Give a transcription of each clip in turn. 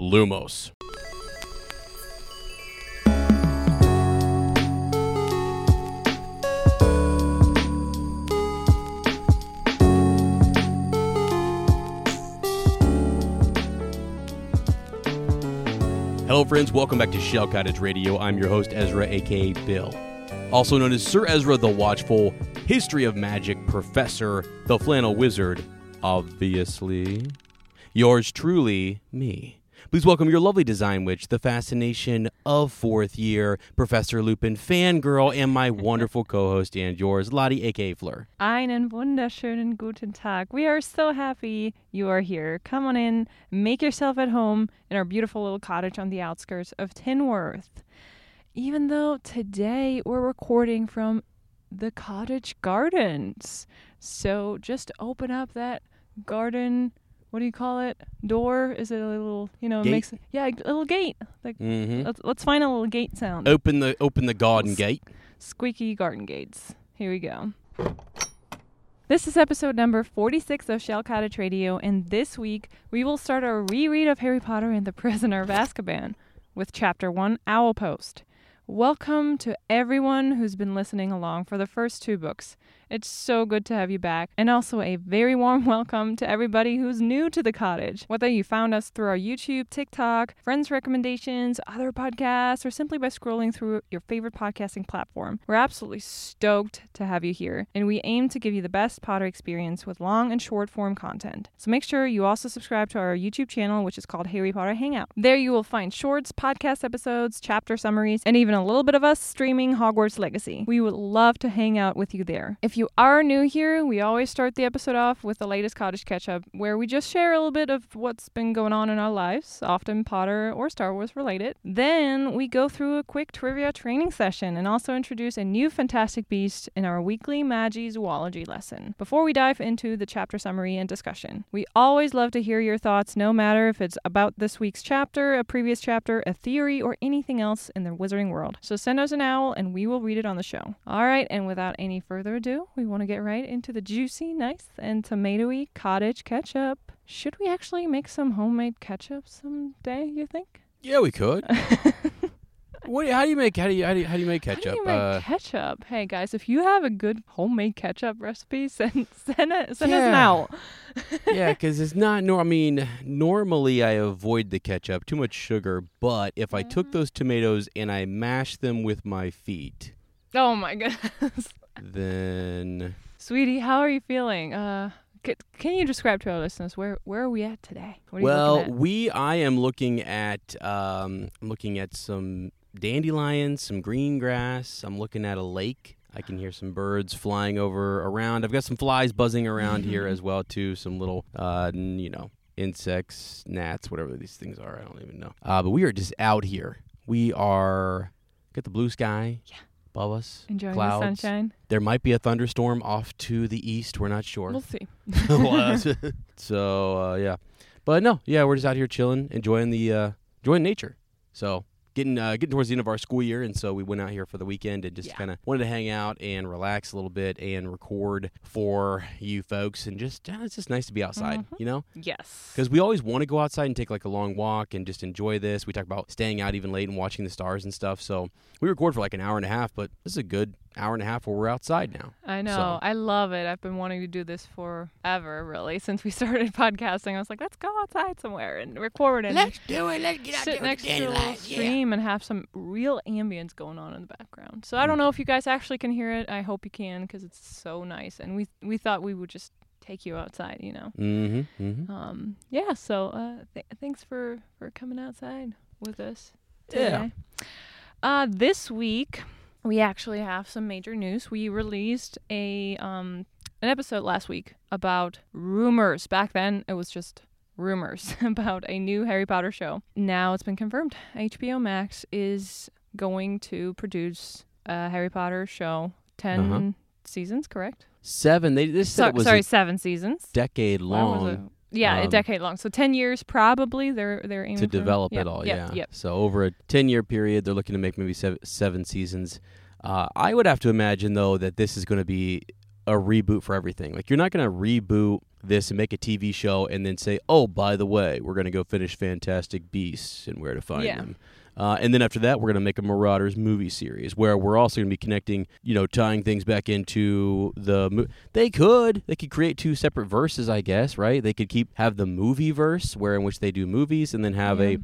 Lumos. Hello, friends. Welcome back to Shell Cottage Radio. I'm your host, Ezra, aka Bill. Also known as Sir Ezra the Watchful, History of Magic Professor, the Flannel Wizard, obviously. Yours truly, me. Please welcome your lovely design witch, the fascination of fourth year, Professor Lupin fangirl, and my wonderful co host and yours, Lottie, aka Fleur. Einen wunderschönen guten Tag. We are so happy you are here. Come on in, make yourself at home in our beautiful little cottage on the outskirts of Tinworth. Even though today we're recording from the cottage gardens. So just open up that garden what do you call it? Door? Is it a little, you know, Gate? makes yeah, a little gate. Like Mm-hmm. let's let's find a little gate sound. Open the open the garden gate. Squeaky garden gates. Here we go. This is episode number 46 of Shell Cottage Radio, and this week we will start our reread of Harry Potter and the Prisoner of Azkaban with Chapter 1 Owl Post. Welcome to everyone who's been listening along for the first two books. It's so good to have you back, and also a very warm welcome to everybody who's new to the cottage. Whether you found us through our YouTube, TikTok, friends' recommendations, other podcasts, or simply by scrolling through your favorite podcasting platform, we're absolutely stoked to have you here, and we aim to give you the best Potter experience with long and short form content. So make sure you also subscribe to our YouTube channel, which is called Harry Potter Hangout. There you will find shorts, podcast episodes, chapter summaries, and even a little bit of us streaming Hogwarts Legacy. We would love to hang out with you there. If you are new here, we always start the episode off with the latest cottage catch up, where we just share a little bit of what's been going on in our lives, often Potter or Star Wars related. Then we go through a quick trivia training session and also introduce a new fantastic beast in our weekly Magizoology lesson. Before we dive into the chapter summary and discussion, we always love to hear your thoughts, no matter if it's about this week's chapter, a previous chapter, a theory, or anything else in the wizarding world. So send us an owl and we will read it on the show. All right, and without any further ado, we want to get right into the juicy, nice, and tomatoey cottage ketchup. Should we actually make some homemade ketchup someday, you think? Yeah, we could. what? How do you make? How do you? How do you, how do you make ketchup? How do you make Uh, ketchup? Hey guys, if you have a good homemade ketchup recipe, send send, it, send us now. Yeah. because it's not. Nor I mean, normally I avoid the ketchup, too much sugar. But if I took those tomatoes and I mashed them with my feet, Oh my goodness. Then Sweetie, how are you feeling? Uh, c- can you describe to our listeners where where are we at today? What are well, at? we I am looking at um, I'm looking at some dandelions, some green grass. I'm looking at a lake. I can hear some birds flying over around. I've got some flies buzzing around here as well too. Some little, uh, you know, insects, gnats, whatever these things are. I don't even know. Uh, but we are just out here. We are got the blue sky Yeah. Above us. enjoying clouds. the sunshine. There might be a thunderstorm off to the east. We're not sure. We'll see. So uh, yeah, but no, yeah, we're just out here chilling, enjoying the uh, enjoying nature. So getting uh, getting towards the end of our school year, and so we went out here for the weekend and just Yeah. kind of wanted to hang out and relax a little bit and record for you folks, and just uh, it's just nice to be outside, Mhm. you know. Yes. Because we always want to go outside and take like a long walk and just enjoy this. We talk about staying out even late and watching the stars and stuff. So we record for like an hour and a half, but this is a good hour and a half where we're outside now. I know. So- I love it. I've been wanting to do this forever, really, since we started podcasting. I was like, let's go outside somewhere and record and let's do it. Let's get sit next to a little and have some real ambience going on in the background. So I don't know if you guys actually can hear it. I hope you can because it's so nice. And we we thought we would just take you outside. You know. Mm-hmm. mm-hmm. Um, yeah. So uh, th- thanks for for coming outside with us. Yeah. Uh, this week we actually have some major news. We released a um an episode last week about rumors. Back then it was just rumors about a new Harry Potter show. Now it's been confirmed. HBO Max is going to produce a Harry Potter show. 10 Uh-huh. seasons, correct? Seven. They this So- was sorry, seven seasons. decade long. Yeah, a um, decade long. So ten years probably. They're they're aiming to develop yep, it all. yep, yeah. Yep. So over a ten-year period, they're looking to make maybe seven, seven seasons. Uh, I would have to imagine though that this is going to be a reboot for everything. Like you're not going to reboot this and make a TV show and then say, "Oh, by the way, we're going to go finish Fantastic Beasts and where to find Yeah. them." Uh, and then after that, we're going to make a Marauders movie series where we're also going to be connecting, you know, tying things back into the. Mo- they could, they could create two separate verses, I guess, right? They could keep have the movie verse where in which they do movies, and then have Yeah. a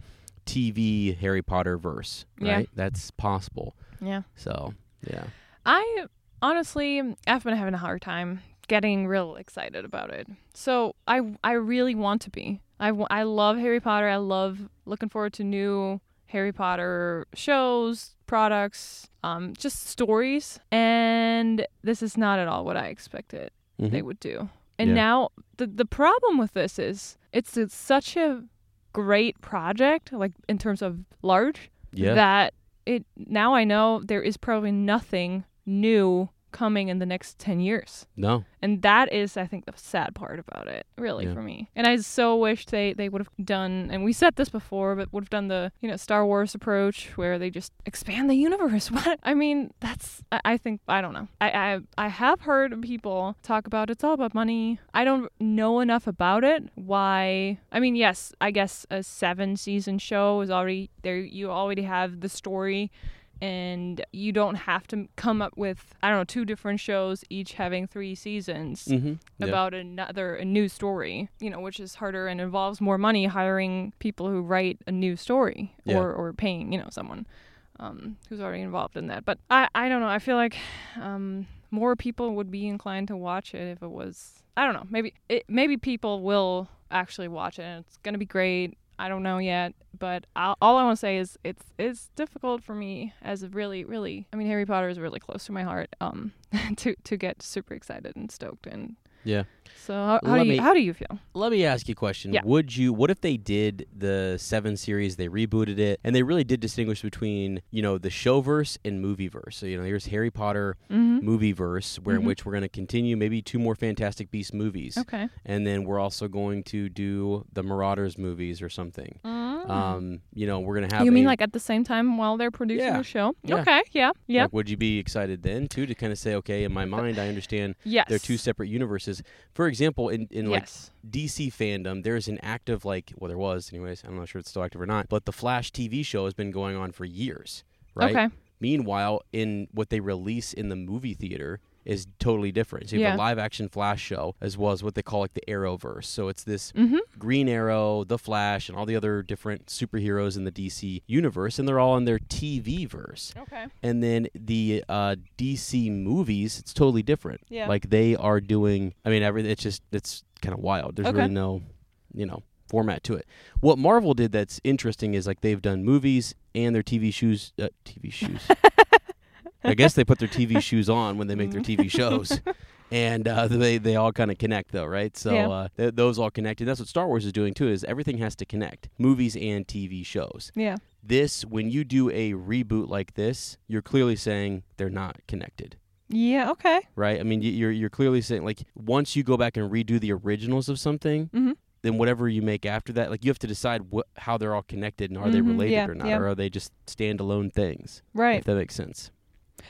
TV Harry Potter verse, Yeah. right? That's possible. Yeah. So yeah, I honestly, I've been having a hard time getting real excited about it. So I, I really want to be. I, I love Harry Potter. I love looking forward to new Harry Potter shows, products, um, just stories. And this is not at all what I expected Mhm. they would do. And Yeah. now the the problem with this is it's, it's such a great project, like in terms of large, yeah, that it now I know there is probably nothing new coming in the next 10 years. no, And that is I think the sad part about it, really Yeah. for me. And I so wish they they would have done and we said this before, but would have done the, you know, Star Wars approach where they just expand the universe. What I mean, that's I, I think I don't know. I, I I have heard people talk about it's all about money. I don't know enough about it. Why I mean, yes, I guess a seven season show is already there you already have the story and you don't have to come up with I don't know two different shows each having three seasons mm-hmm. yeah. about another a new story you know which is harder and involves more money hiring people who write a new story Yeah. or or paying you know someone um, who's already involved in that but I I don't know I feel like um, more people would be inclined to watch it if it was I don't know maybe it, maybe people will actually watch it and it's gonna be great I don't know yet, but I'll, all I want to say is it's it's difficult for me as a really really I mean Harry Potter is really close to my heart um to to get super excited and stoked and yeah. So how, how do you me- how do you feel? Let me ask you a question. Yeah. Would you? What if they did the seven series? They rebooted it, and they really did distinguish between you know the showverse and movieverse. So you know, here's Harry Potter Mm-hmm. movieverse, where in Mhm. which we're going to continue maybe two more Fantastic Beast movies, Okay. and then we're also going to do the Marauders movies or something. Um, you know, we're gonna have. you mean a- like at the same time while they're producing Yeah. the show? Yeah. Okay. Yeah. Yeah. Like, would you be excited then too to kind of say, okay, in my mind, I understand yes. they're two separate universes. For example, in in like yes. DC fandom, there's an active like well there was anyways, I'm not sure it's still active or not, but the Flash TV show has been going on for years, right? Okay. Meanwhile, in what they release in the movie theater is totally different. So you have a live action Flash show as well as what they call like the Arrowverse. So it's this Mm-hmm. Green Arrow, the Flash, and all the other different superheroes in the DC universe, and they're all in their TV verse. Okay. And then the uh, DC movies, it's totally different. Yeah. Like they are doing. I mean, everything. It's just it's kind of wild. There's Okay. really no, you know, format to it. What Marvel did that's interesting is like they've done movies and their TV shoes. Uh, TV shoes. I guess they put their TV shoes on when they make their TV shows. And uh, they they all kind of connect though, right? So Yeah. uh, th- those all connect, and that's what Star Wars is doing too. Is everything has to connect, movies and TV shows Yeah. this when you do a reboot like this you're clearly saying they're not connected Yeah. Okay. right i mean you're you're clearly saying like once you go back and redo the originals of something Mm-hmm. then whatever you make after that like you have to decide what how they're all connected and are they Mhm, related yeah, or not yeah. or are they just standalone things Right. if that makes sense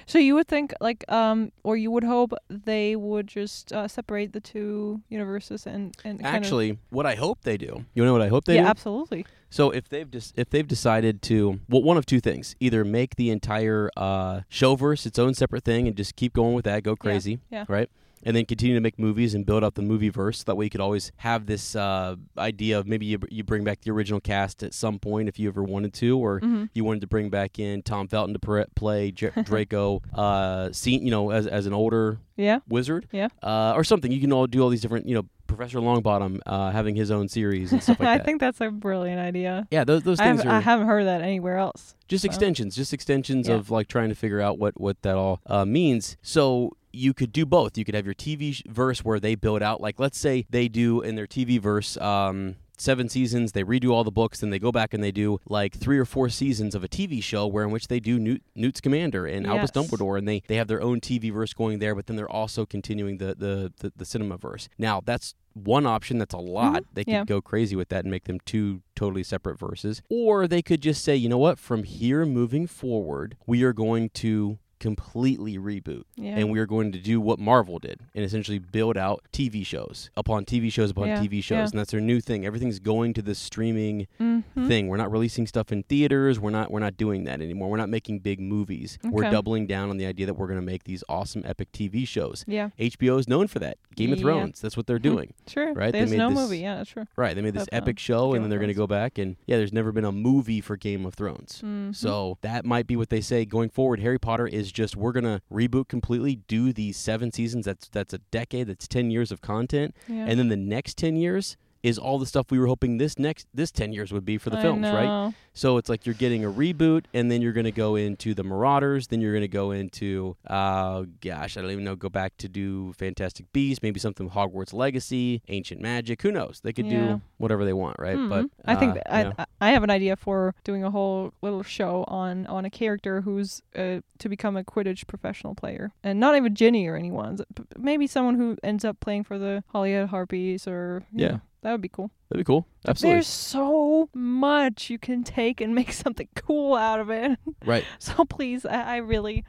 So you would think like um or you would hope they would just uh, separate the two universes and and kind of- actually what i hope they do you know what i hope they yeah, do absolutely. So if they've just if they've decided to well one of two things either make the entire uh, showverse its own separate thing and just keep going with that go crazy yeah. right and then continue to make movies and build up the movie verse. That way, you could always have this uh, idea of maybe you, you bring back the original cast at some point if you ever wanted to, or Mhm. you wanted to bring back in Tom Felton to play J- Draco, uh, seen you know as as an older Yeah. wizard, Yeah. uh, or something. You can all do all these different you know Professor Longbottom uh, having his own series and stuff like I that. I think that's a brilliant idea. yeah, those those I, things have, are I haven't heard that anywhere else. just So- extensions just extensions Yeah. of like trying to figure out what what that all uh, means so you could do both. You could have your tv verse where they build out like let's say they do in their tv verse um seven seasons they redo all the books then they go back and they do like three or four seasons of a tv show where in which they do Newt, newt's commander and albus dumbledore and they they have their own tv verse going there but then they're also continuing the the the, the cinema verse now that's one option that's a lot. They could Mm-hmm. Yeah. go crazy with that and make them two totally separate verses. Or they could just say you know what? From here moving forward we are going to completely reboot Yeah. and we are going to do what Marvel did and essentially build out TV shows upon TV shows upon Yeah, TV shows yeah. and that's their new thing everything's going to the streaming Mhm. thing we're not releasing stuff in theaters we're not we're not doing that anymore we're not making big movies we're doubling down on the idea that we're going to make these awesome epic TV shows Yeah. HBO is known for that Game of Thrones that's what they're Mhm. doing Sure. Right, they There's no this- movie. Yeah, that's true. Right, they made this uh, epic show, Game and then they're going to go back and yeah, there's never been a movie for Game of Thrones. Mhm. So that might be what they say going forward. Harry Potter is just we're gonna reboot completely, do these seven seasons. That's that's a decade. That's ten years of content, yeah. and then the next ten years is all the stuff we were hoping this next this ten years would be for the I films, right? So it's like you're getting a reboot, and then you're gonna go into the Marauders, then you're gonna go into uh gosh, I don't even know, go back to do Fantastic Beasts, maybe something Hogwarts Legacy, Ancient Magic. Who knows? They could Yeah. do whatever they want, right? But Mhm. I think uh, I. I have an idea for doing a whole little show on on a character who's uh, to become a Quidditch professional player, and not even Ginny or anyone. Maybe someone who ends up playing for the Holyhead Harpies, or Yeah. know, that would be cool. That'd be cool. Absolutely. There's so much you can take and make something cool out of it. Right. So please, I, I really,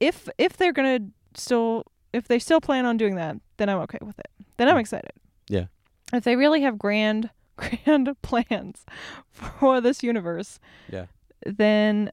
if if they're gonna still, if they still plan on doing that, then I'm okay with it. Then I'm hmm. excited. Yeah. If they really have grand, grand plans for this universe, Yeah. then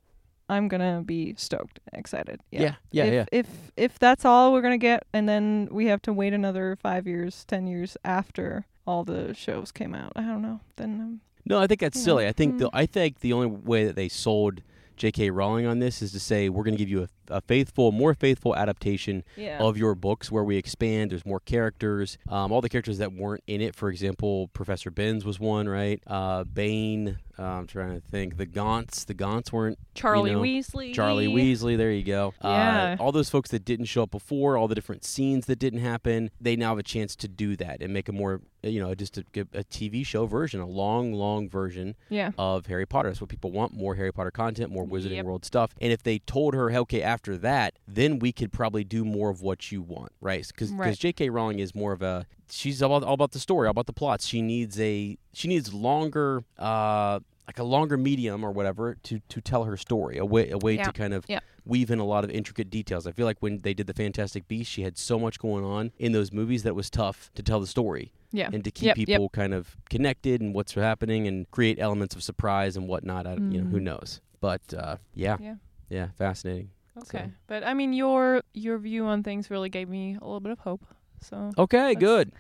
I'm gonna be stoked, excited. Yeah. Yeah. Yeah. if, yeah. If if that's all we're gonna get, and then we have to wait another five years, ten years after all the shows came out, I don't know. Then um, No, I think that's know, silly. I think the mm. I think the only way that they sold J.K. Rowling on this is to say we're going to give you a, a faithful, more faithful adaptation yeah. of your books where we expand. There's more characters. Um, all the characters that weren't in it, for example, Professor Binns was one, right? Uh, Bane. Uh, I'm trying to think. The Gaunts. The Gaunts weren't Charlie know, Weasley. Charlie Weasley, there you go. Yeah. Uh, all those folks that didn't show up before, all the different scenes that didn't happen, they now have a chance to do that and make a more, you know, just a, a TV show version, a long, long version Yeah. of Harry Potter. That's what people want more Harry Potter content, more Wizarding Yep. World stuff. And if they told her, okay, after that, then we could probably do more of what you want, right? Because Right. J.K. Rowling is more of a she's all about, all about the story, all about the plots. She needs a she needs longer uh like a longer medium or whatever to to tell her story, a way a way Yeah. to kind of Yeah. weave in a lot of intricate details. I feel like when they did the Fantastic Beasts, she had so much going on in those movies that was tough to tell the story Yeah. and to keep Yep, yep. people kind of connected and what's happening and create elements of surprise and whatnot. I, You know, who Mhm. knows? But uh, yeah, Yeah. yeah, fascinating. Okay. So- But I mean, your your view on things really gave me a little bit of hope. So Okay, good.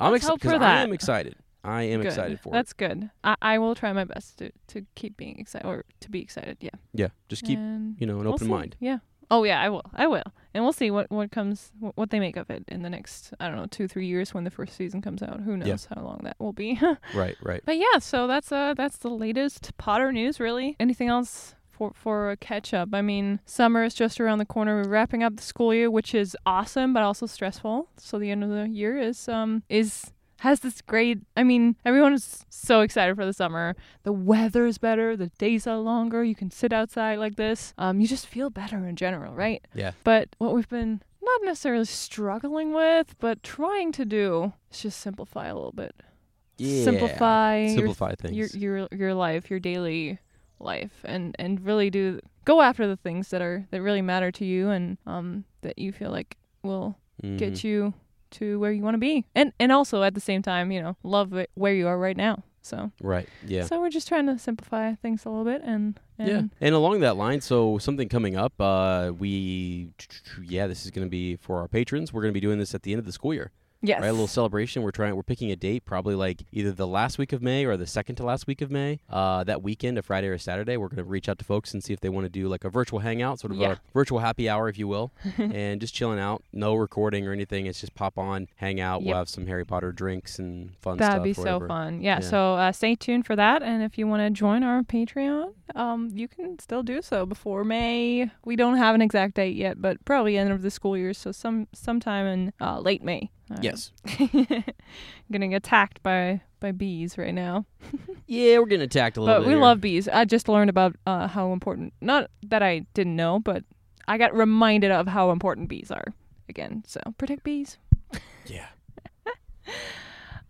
I'm excited I am excited. I am good. excited for it. That's good. I, I will try my best to, to keep being excited or to be excited. Yeah. Yeah, just keep And you know an we'll open see. mind. Yeah. Oh yeah, I will. I will. And we'll see what what comes what, what they make of it in the next I don't know two three years when the first season comes out. Who knows how long that will be. Right, right. But yeah, so that's uh that's the latest Potter news really. Anything else for for a catch up? I mean, summer is just around the corner. We're wrapping up the school year, which is awesome but also stressful. So the end of the year is um is has this great I mean, everyone is so excited for the summer. The weather is better, the days are longer, you can sit outside like this. Um you just feel better in general, right? Yeah. But what we've been not necessarily struggling with, but trying to do is just simplify a little bit Yeah. simplify your- Simplify things. your your your life, your daily life, and and really do go after the things that are that really matter to you and um that you feel like will Mhm. get you to where you want to be, and and also at the same time, you know, love it where you are right now. So Right. Yeah. so we're just trying to simplify things a little bit and, and yeah. And along that line, so something coming up, uh, we, yeah, this is going to be for our patrons. We're going to be doing this at the end of the school year. Yes. right? A little celebration. We're trying. We're picking a date, probably like either the last week of May or the second to last week of May. Uh, that weekend, a Friday or a Saturday, we're going to reach out to folks and see if they want to do like a virtual hangout, sort of Yeah. a virtual happy hour, if you will, and just chilling out. No recording or anything. It's just pop on, hang out. We'll have some Harry Potter drinks and fun That'd stuff. be or so fun. Yeah, Yeah. so uh, stay tuned for that. And if you want to join our Patreon, um, you can still do so before May. We don't have an exact date yet, but probably end of the school year. So some sometime in uh, late May. Uh, Yes. getting attacked by by bees right now. Yeah, we're getting attacked a little But bit. But we here. love bees. I just learned about uh, how important. Not that I didn't know, but I got reminded of how important bees are again. So protect bees. Yeah.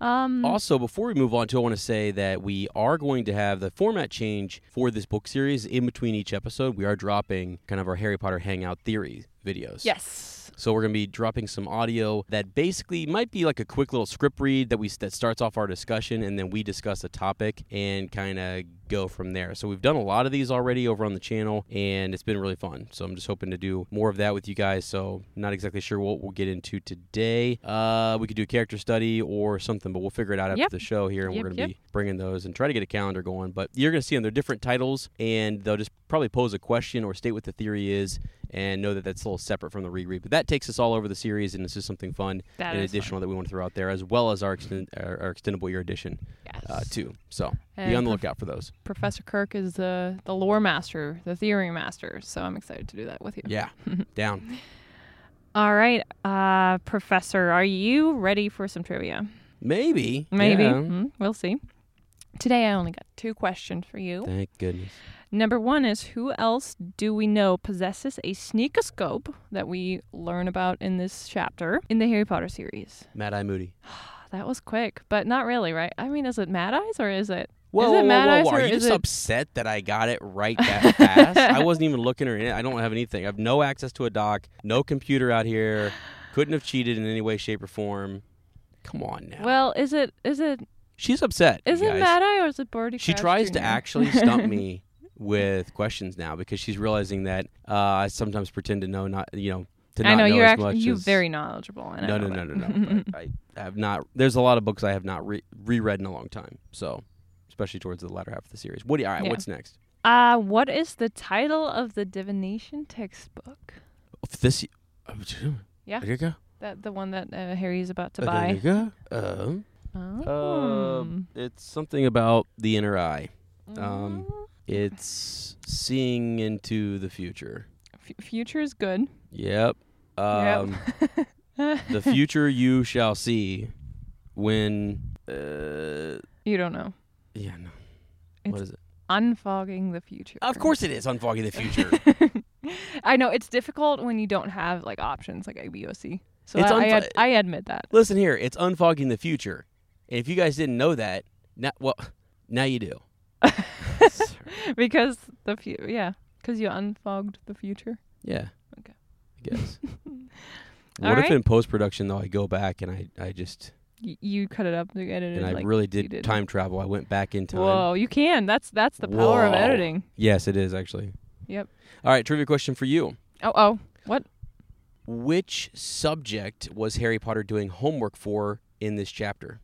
Um, Also, before we move on to, I want to say that we are going to have the format change for this book series in between each episode. We are dropping kind of our Harry Potter Hangout theory videos. yes. So we're going to be dropping some audio that basically might be like a quick little script read that we that starts off our discussion, and then we discuss a topic and kind of go from there. So we've done a lot of these already over on the channel, and it's been really fun. So I'm just hoping to do more of that with you guys. So not exactly sure what we'll get into today. Uh, we could do a character study or something, but we'll figure it out after Yep. the show here, and Yep, we're going to yep. be bringing those and try to get a calendar going. But you're going to see them; they're different titles, and they'll just probably pose a question or state what the theory is, and know that that's a little separate from the reread. But that takes us all over the series, and it's just something fun That and is fun. additional that we want to throw out there, as well as our extend, our, our extendable ear edition Yes. uh, too. So be on the prof- lookout for those. Professor Kirk is the the lore master, the theory master. So I'm excited to do that with you. Yeah, down. All right, uh, Professor, are you ready for some trivia? Maybe. Maybe. Yeah. Mm, we'll see. Today I only got two questions for you. Thank goodness. Number one is who else do we know possesses a sneakoscope that we learn about in this chapter in the Harry Potter series? Mad Eye Moody. That was quick, but not really, right? I mean, is it Mad Eyes or is it? Whoa, is it Mad whoa, Eyes whoa. Are you just it? upset that I got it right that fast? I wasn't even looking or. I don't have anything. I have no access to a doc, no computer out here. Couldn't have cheated in any way, shape, or form. Come on now. Well, is it is it She's upset. is it guys. Mad Eye or is it Barty? She Crouch tries to actually stump me with questions now because she's realizing that uh, I sometimes pretend to know not, you know, to not I know you're as actually much you as- very knowledgeable. And I No, know no, no, no, no. but I have not. There's a lot of books I have not re- reread in a long time. So, especially towards the latter half of the series. What? Do you, all right. Yeah. What's next? uh, what is the title of the divination textbook? This. Yeah. There you go. That the one that uh, Harry's about to Uh, There you buy. go. Um, Oh. um, it's something about the inner eye. um, Mm. It's seeing into the future. F- future is good. Yep. Um, the future you shall see when. Uh, You don't know. yeah. No. It's what is it? unfogging the future. Of course it is. Unfogging the future. I know it's difficult when you don't have like options like A, B, O, C. So It's I, I, ad- I admit that. Listen here, it's unfogging the future. And if you guys didn't know that, now well, now you do. because the fu- yeah, because you unfogged the future. Yeah. Okay. I guess. What if right. in post production though I go back and I, I just Y- you cut it up and edit and. I like really did, did. time travel. I went back in time. Whoa, you can. That's that's the power of editing. Yes, it is actually. Yep. All right, trivia question for you. Oh oh, what? Which subject was Harry Potter doing homework for in this chapter?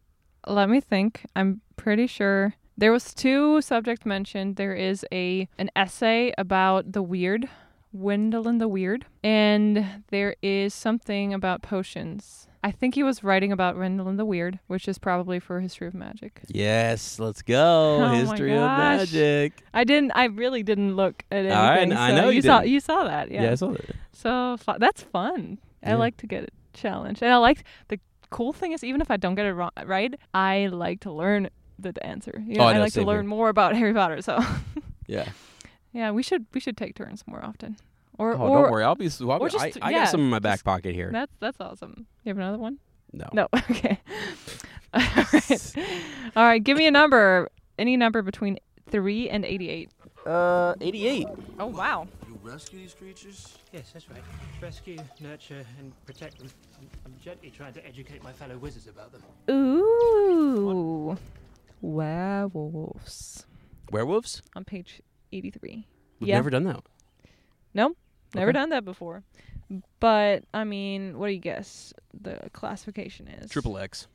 Let me think. I'm pretty sure there was two subjects mentioned. There is a an essay about the weird, Wendelin the Weird, and there is something about potions. I think he was writing about Wendelin the Weird, which is probably for History of Magic. Yes, let's go. Oh History of magic. I didn't. I really didn't look at anything. All right, I so know you, you saw. You saw that, yeah. Yeah, I saw that. So that's fun. I like to get it challenged, and I like the cool thing is even if I don't get it wrong, right, I like to learn the answer. You know, Oh, I I know, like to learn here. more about Harry Potter. So Yeah. yeah, we should we should take turns more often. Or Oh, or don't worry. I'll be. I'll be just- I, I yeah, got some in my back just- pocket here. that's that's awesome. You have another one? No. No. Okay. All right. All right. Give me a number. Any number between three and eighty-eight. Uh, 88. Oh wow. You rescue these creatures? Yes, that's right. Rescue, nurture, and protect them. I'm gently trying to educate my fellow wizards about them. Ooh. Wow. Werewolves Werewolves? on page 83. We've Yeah. never done that. No, never Okay. done that before. But I mean, what do you guess the classification is? Triple X.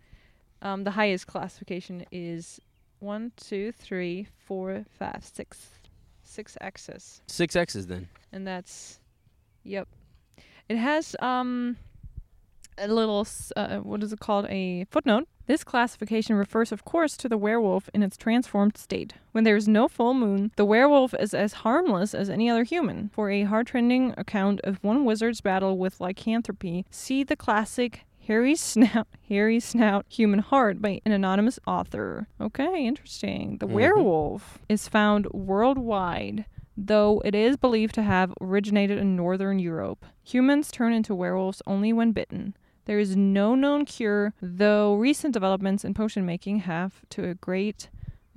Um, the highest classification is one, two, three, four, five, six, six X's, Six X's then. and that's, yep. It has um, a little uh, what is it called? A footnote. This classification refers, of course, to the werewolf in its transformed state. When there is no full moon, the werewolf is as harmless as any other human. For a heart-rending account of one wizard's battle with lycanthropy, see the classic Hairy Snout, Hairy Snout Human Heart by an anonymous author. Okay, interesting. The Mhm. werewolf is found worldwide, though it is believed to have originated in northern Europe. Humans turn into werewolves only when bitten. There is no known cure, though recent developments in potion making have, to a great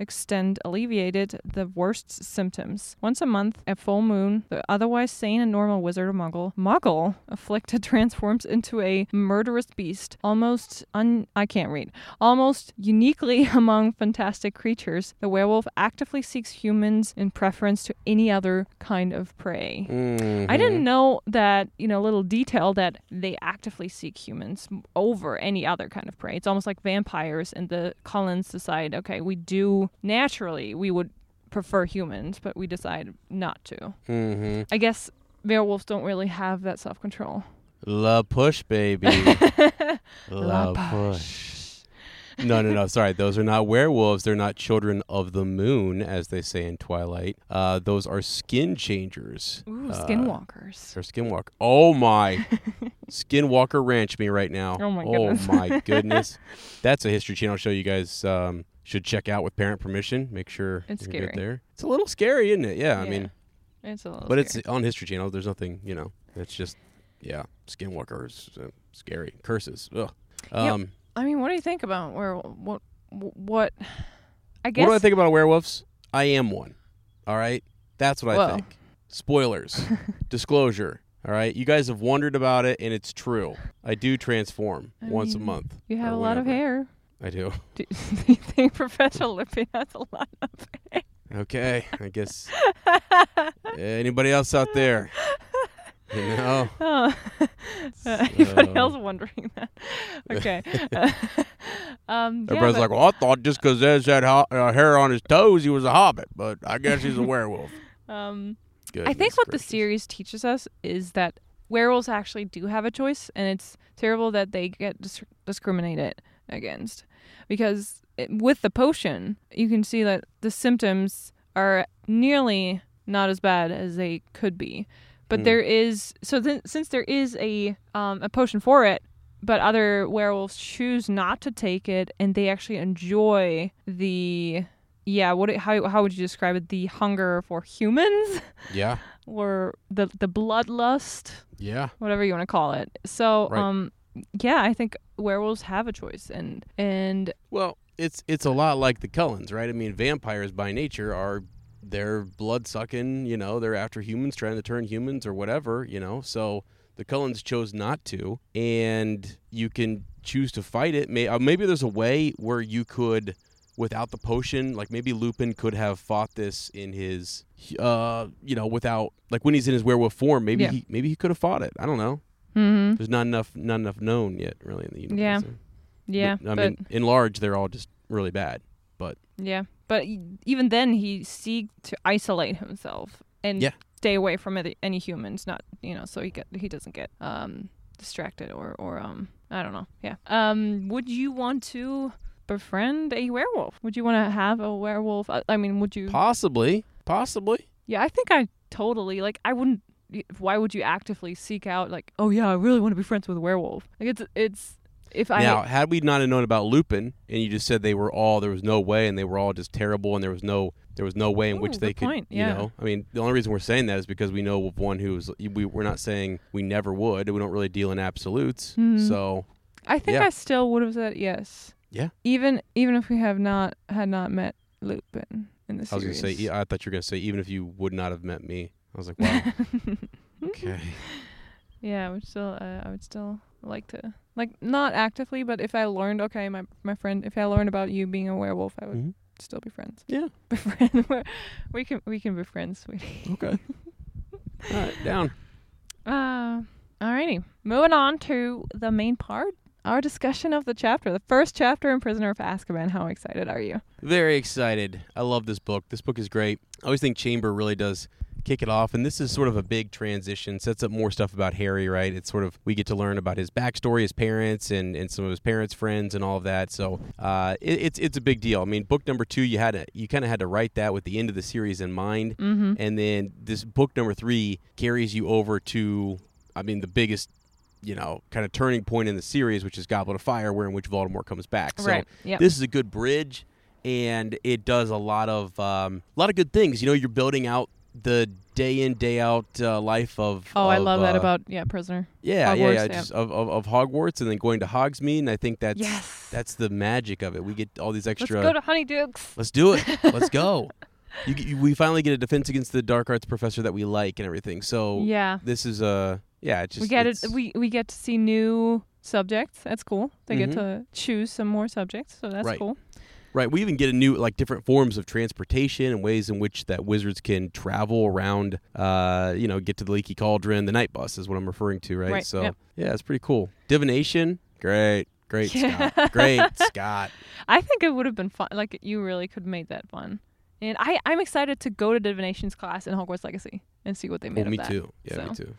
extent, alleviated the worst symptoms. Once a month, at full moon, the otherwise sane and normal wizard or muggle, muggle, afflicted, transforms into a murderous beast, almost un- I can't read, almost uniquely among fantastic creatures. The werewolf actively seeks humans in preference to any other kind of prey. I Mm-hmm. didn't know that, you know, little detail that they actively seek humans over any other kind of prey. It's almost like vampires and the Cullens decide, okay, we do naturally, we would prefer humans, but we decide not to. Mm-hmm. I guess werewolves don't really have that self control. La push, baby. La, push. No, no, no. Sorry, those are not werewolves. They're not children of the moon, as they say in Twilight. Uh, those are skin changers. Ooh, Uh, skinwalkers. They're skinwalker. Oh my, skinwalker ranch me right now. Oh, my goodness. Oh, my goodness. That's a History Channel show you guys um, should check out with parent permission. Make sure It's scary. there. It's a little scary, isn't it? Yeah, I mean, it's a little but it's on History Channel. There's nothing, you know. It's just, yeah, skinwalkers, uh, scary curses. Ugh. Um, I mean, what do you think about where what what I guess What do I think about werewolves? I am one. All right, that's what I think. Spoilers, disclosure. All right, you guys have wondered about it, and it's true. I do transform I once a month. You have a lot of hair. I do. Do you think Professor Lippy has a lot of hair? Okay, I guess. Anybody else out there? You know, Oh. Uh, anybody So- else wondering that? Okay. Uh, um, yeah, everybody's like, "Well, I thought just becauseEz had ho- uh, hair on his toes, he was a hobbit, but I guess he's a werewolf." um, I think what the series teaches us is that werewolves actually do have a choice, and it's terrible that they get dis- discriminated against. Because it, with the potion, you can see that the symptoms are nearly not as bad as they could be. But Mm. there is so then since there is a um, a potion for it, but other werewolves choose not to take it, and they actually enjoy the yeah. What how how would you describe it? The hunger for humans Yeah, or the the bloodlust, yeah. whatever you want to call it. So Right. um yeah, I think werewolves have a choice and and Well, it's it's a lot like the Cullens, right? I mean, vampires by nature are they're blood sucking, you know, they're after humans trying to turn humans or whatever, you know. So the Cullens chose not to, and you can choose to fight it. May, uh, maybe there's a way where you could without the potion, like maybe Lupin could have fought this in his uh, you know, without like when he's in his werewolf form, maybe Yeah. he maybe he could have fought it. I don't know. Mhm. There's not enough not enough known yet really in the universe. Yeah. so- yeah, but, I mean, in large, they're all just really bad. But yeah, but even then he seek to isolate himself and Yeah. stay away from any, any humans, not you know, so he get he doesn't get um distracted or or um I don't know. Yeah. Um would you want to befriend a werewolf? Would you want to have a werewolf? I, I mean, would you Possibly, possibly. Yeah, I think I totally like. I wouldn't. Why would you actively seek out like? Oh yeah, I really want to be friends with a werewolf. Like it's it's if I now, had we not known about Lupin, and you just said they were all there was no way, and they were all just terrible, and there was no there was no way in Ooh, which they could, point, you yeah. know. I mean, the only reason we're saying that is because we know of one who's we we're not saying we never would. We don't really deal in absolutes, Mhm. so I think Yeah. I still would have said yes. Yeah. Even even if we have not had not met Lupin in the series I was gonna say. I thought you were gonna say even if you would not have met me. I was like, wow, okay, yeah, I would still uh, I would still like to like not actively, but if I learned okay, my my friend, if I learned about you being a werewolf, I would Mhm. still be friends. Yeah. Befriend. we're- we can we can be friends, sweetie. Okay. All right, down. Uh, alrighty. Moving on to the main part, our discussion of the chapter, the first chapter in Prisoner of Azkaban. How excited are you? Very excited. I love this book. This book is great. I always think Chamber really does kick it off, and this is sort of a big transition. Sets up more stuff about Harry, right? It's sort of we get to learn about his backstory, his parents, and, and some of his parents' friends, and all of that. So uh, it, it's it's a big deal. I mean, book number two, you had to you kind of had to write that with the end of the series in mind, Mm-hmm. and then this book number three carries you over to, I mean, the biggest. You know, kind of turning point in the series, which is Goblet of Fire, where in which Voldemort comes back. So right. Yep. this is a good bridge and it does a lot of um, a lot of good things you know you're building out the day in day out uh, life of oh, I of, love that uh, about yeah, Prisoner. yeah yeah Hogwarts, yeah yeah. just of, of, of Hogwarts and then going to Hogsmeade and I think that's yes. that's the magic of it we get all these extra Let's go to Honeydukes. let's do it let's go you, you, we finally get a defense against the dark arts professor that we like and everything so Yeah. this is a yeah it's just we get it. We we get to see new subjects. That's cool. They Mhm. get to choose some more subjects, so that's Right. cool. Right. We even get a new like different forms of transportation and ways in which that wizards can travel around. Uh, you know, get to the leaky cauldron. The night bus is what I'm referring to, right? Right, So yep. yeah, it's pretty cool. Divination, great, great, Yeah. Scott, great, Scott. I think it would have been fun. Like you really could have made that fun. And I I'm excited to go to divinations class in Hogwarts Legacy and see what they made Oh, of me that. too. Yeah, me too.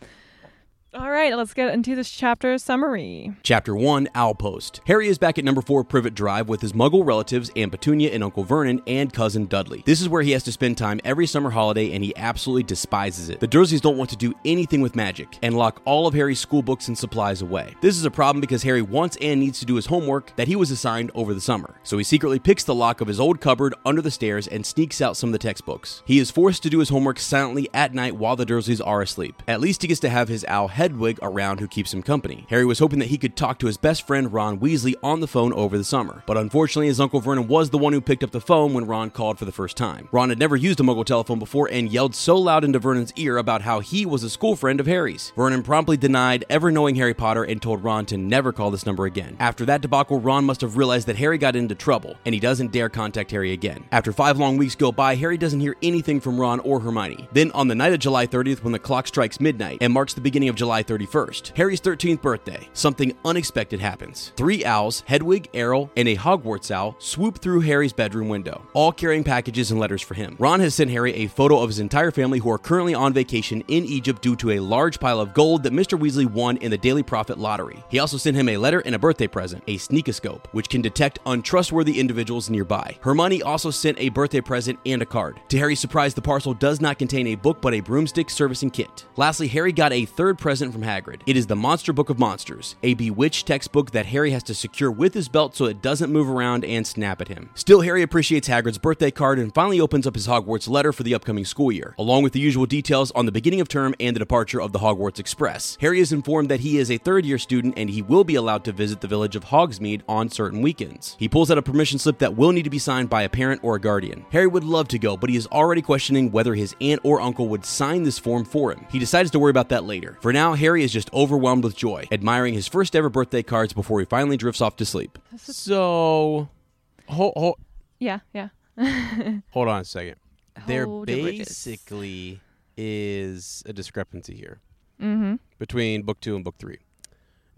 All right, let's get into this chapter summary. Chapter 1 Owlpost. Harry is back at number 4 Privet Drive with his muggle relatives Aunt Petunia and Uncle Vernon and cousin Dudley. This is where he has to spend time every summer holiday and he absolutely despises it. The Dursleys don't want to do anything with magic and lock all of Harry's school books and supplies away. This is a problem because Harry wants and needs to do his homework that he was assigned over the summer. So he secretly picks the lock of his old cupboard under the stairs and sneaks out some of the textbooks. He is forced to do his homework silently at night while the Dursleys are asleep. At least he gets to have his owl Hedwig around who keeps him company. Harry was hoping that he could talk to his best friend Ron Weasley on the phone over the summer, but unfortunately his uncle Vernon was the one who picked up the phone when Ron called for the first time. Ron had never used a muggle telephone before and yelled so loud into Vernon's ear about how he was a school friend of Harry's. Vernon promptly denied ever knowing Harry Potter and told Ron to never call this number again. After that debacle, Ron must have realized that Harry got into trouble, and he doesn't dare contact Harry again. After five long weeks go by, Harry doesn't hear anything from Ron or Hermione. Then, on the night of July 30th, when the clock strikes midnight and marks the beginning of July 31st, Harry's 13th birthday, something unexpected happens. Three owls, Hedwig, Errol, and a Hogwarts owl, swoop through Harry's bedroom window, all carrying packages and letters for him. Ron has sent Harry a photo of his entire family who are currently on vacation in Egypt due to a large pile of gold that Mr. Weasley won in the Daily Prophet lottery. He also sent him a letter and a birthday present, a sneakoscope, which can detect untrustworthy individuals nearby. Hermione also sent a birthday present and a card. To Harry's surprise, the parcel does not contain a book but a broomstick servicing kit. Lastly, Harry got a third present from Hagrid. It is the Monster Book of Monsters, a bewitched textbook that Harry has to secure with his belt so it doesn't move around and snap at him. Still, Harry appreciates Hagrid's birthday card and finally opens up his Hogwarts letter for the upcoming school year, along with the usual details on the beginning of term and the departure of the Hogwarts Express. Harry is informed that he is a third year student and he will be allowed to visit the village of Hogsmeade on certain weekends. He pulls out a permission slip that will need to be signed by a parent or a guardian. Harry would love to go, but he is already questioning whether his aunt or uncle would sign this form for him. He decides to worry about that later. For now, Harry is just overwhelmed with joy, admiring his first ever birthday cards before he finally drifts off to sleep. So, hold, hold, Yeah, yeah. hold on a second. There Hold your bridges. basically is a discrepancy here Mm-hmm. between book two and book three.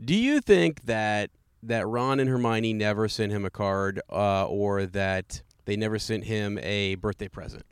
Do you think that that Ron and Hermione never sent him a card, uh, or that they never sent him a birthday present?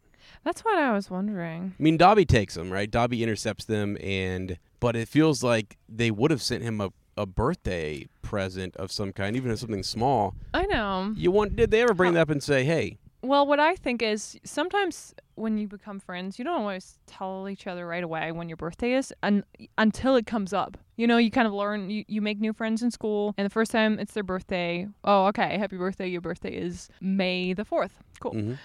That's what I was wondering. I mean, Dobby takes them, right? Dobby intercepts them, and but it feels like they would have sent him a, a birthday present of some kind, even if something small. I know. You want? Did they ever bring that up and say, "Hey, Well, what I think is sometimes when you become friends, you don't always tell each other right away when your birthday is un- until it comes up. You know, you kind of learn, you, you make new friends in school, and the first time it's their birthday, oh, okay, happy birthday. Your birthday is May the 4th. Cool. mhm.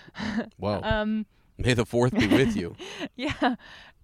well, Um, may the fourth be with you." yeah.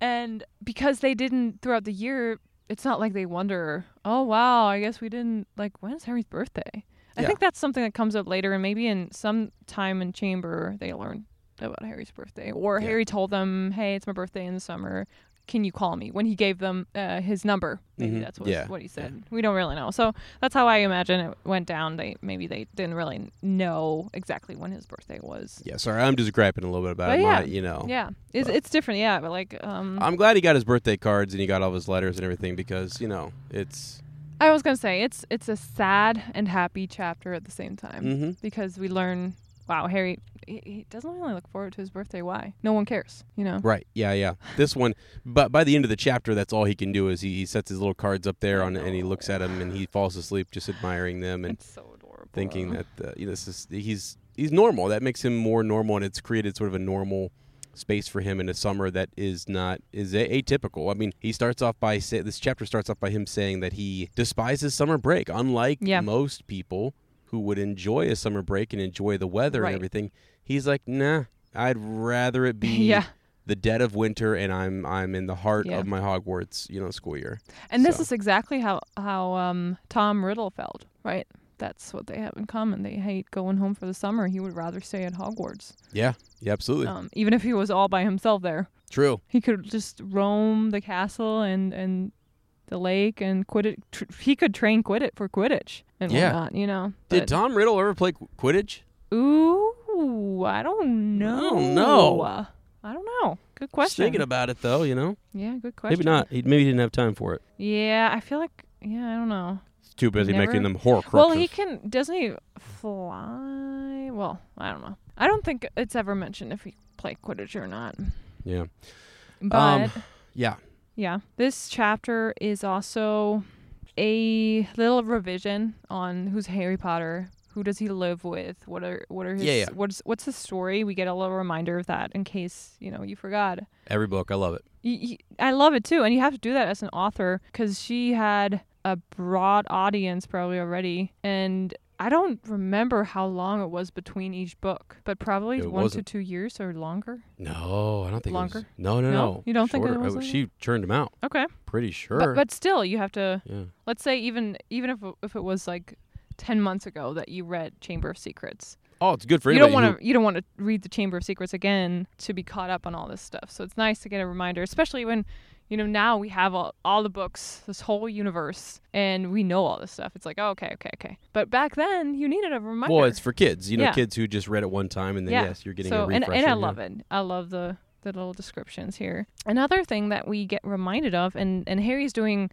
And because they didn't throughout the year, it's not like they wonder, oh, wow, I guess we didn't, like, when's Harry's birthday? I Yeah. think that's something that comes up later, and maybe in some time in chamber they learn about Harry's birthday, or Yeah. Harry told them, "Hey, it's my birthday in the summer. Can you call me? When he gave them uh, his number. Maybe Mhm. that's what, Yeah, what he said. We don't really know. So that's how i imagine it went down. They maybe they didn't really know exactly when his birthday was. Yeah, sorry, I'm just griping a little bit about But it. yeah. You know, yeah. It's, it's different. Yeah but like um I'm glad he got his birthday cards and he got all his letters and everything because you know it's. i was gonna say it's it's a sad and happy chapter at the same time hmm because we learn wow harry he, he doesn't really look forward to his birthday why no one cares you know Right. Yeah. Yeah. This one, but by the end of the chapter, that's all he can do is he, he sets his little cards up there on, and he looks at them and he falls asleep just admiring them and it's so adorable thinking that uh, you know this is he's he's normal. That makes him more normal, and it's created sort of a normal space for him in a summer that is not is a- atypical. I mean, he starts off by say this chapter starts off by him saying that he despises summer break, unlike Yeah. most people who would enjoy a summer break and enjoy the weather Right. and everything. He's like, nah, I'd rather it be yeah the dead of winter and I'm I'm in the heart Yeah. of my Hogwarts, you know, school year. And this is exactly how how um, Tom Riddle felt, right? That's what they have in common. They hate going home for the summer. He would rather stay at Hogwarts, Yeah, yeah, absolutely. um, even if he was all by himself there. True. He could just roam the castle and and the lake and Quidditch. Tr- he could train Quidditch for Quidditch and Yeah. whatnot, you know. Did Tom Riddle ever play Quidditch? Ooh, I don't know. don't know. Uh, I don't know. Good Just question. thinking about it though, you know. yeah, good question. Maybe not. He maybe he didn't have time for it. Yeah, I feel like yeah, I don't know. He's too busy Never- making them Horcruxes. Well, he can. Doesn't he fly? Well, I don't know. I don't think it's ever mentioned if he played Quidditch or not. Yeah. But Um, Yeah. Yeah, this chapter is also a little revision on who's Harry Potter. Who does he live with? What are what are his Yeah, yeah. what's what's his story? We get a little reminder of that in case you know you forgot. Every book, I love it. I love it too, and you have to do that as an author because she had a broad audience probably already, and I don't remember how long it was between each book, but probably It one wasn't. to two years or longer. No, I don't think It was, Longer? no, no, No? no. You don't think it was like she churned him out. Okay, Pretty sure. but but still, you have to. yeah. Let's say even even if it- if it was like ten months ago that you read Chamber of Secrets, Oh, it's good for you don't anybody. want to you don't want to read the Chamber of Secrets again to be caught up on all this stuff. So it's nice to get a reminder, especially when you know now we have all, all the books, this whole universe, and we know all this stuff. It's like oh, okay, okay, okay. But back then you needed a reminder. well, it's for kids. You know, Yeah. kids who just read it one time and then Yeah. yes, you're getting so a and refresher. and I yeah. love it. I love the the little descriptions here. Another thing that we get reminded of, and and Harry's doing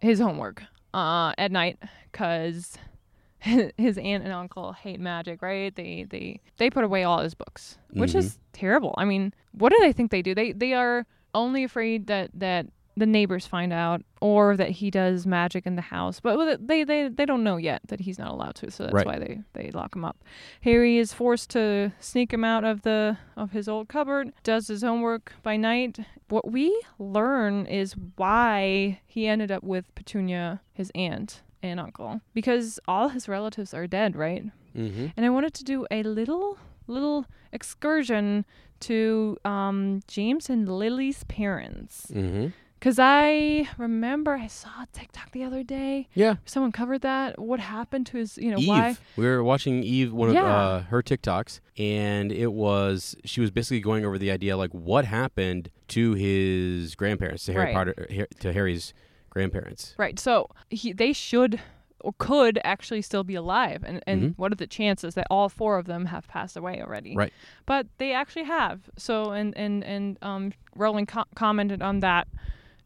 his homework uh at night because his aunt and uncle hate magic, right? They they they put away all his books, which Mm-hmm. is terrible. I mean, what do they think they do? They they are only afraid that that the neighbors find out or that he does magic in the house, but they they they don't know yet that he's not allowed to, so that's Right. why they they lock him up. Harry is forced to sneak him out of the of his old cupboard, does his homework by night. What we learn is why he ended up with Petunia, his aunt and uncle, because all his relatives are dead, right? Mm-hmm. And I wanted to do a little little excursion to um, James and Lily's parents. Mm-hmm. Because I remember I saw TikTok the other day. Yeah. Someone covered that. What happened to his, you know, Eve. why? We were watching Eve, one of uh, her TikToks, and it was she was basically going over the idea like what happened to his grandparents, to Harry Right. Potter, to Harry's grandparents. Right. So he, they should or could actually still be alive. And, and Mhm. what are the chances that all four of them have passed away already? Right. But they actually have. So, and, and, and um, Rowling co- commented on that.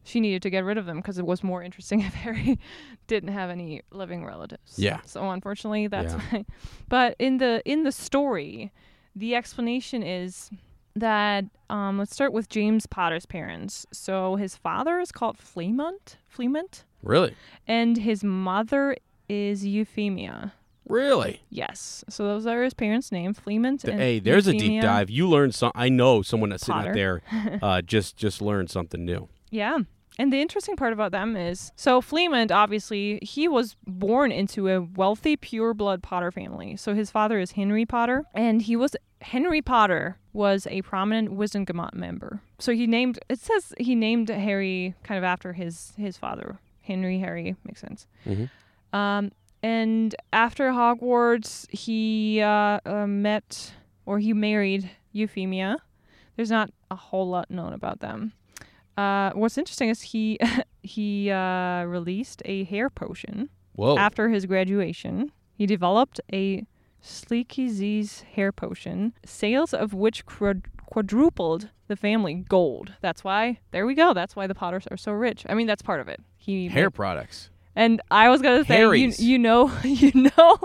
She needed to get rid of them because it was more interesting if Harry didn't have any living relatives. Yeah. So unfortunately, that's Yeah. why. But in the in the story, the explanation is that um, let's start with James Potter's parents. So his father is called Fleamont, Fleamont, Really, and his mother is Euphemia. really. Yes. So those are his parents' names, Fleamont Th- and hey, there's a deep dive. You learned some. I know someone that's sitting out there uh, just just learned something new. Yeah. And the interesting part about them is so Fleamont, obviously, he was born into a wealthy, pure blood Potter family. So his father is Henry Potter, and he was Henry Potter was a prominent Wizengamot member. So he named it says he named Harry kind of after his his father, Henry Harry makes sense. Mhm. Um, and after Hogwarts, he uh, uh, met or he married Euphemia. There's not a whole lot known about them. uh, what's interesting is he he uh, released a hair potion Whoa. after his graduation. He developed a Sleekeazy's hair potion, sales of which quad- quadrupled the family gold. That's why. There we go. That's why the Potters are so rich. I mean, that's part of it. He Hair made- products. and I was gonna say, you, Harry's. you know, you know,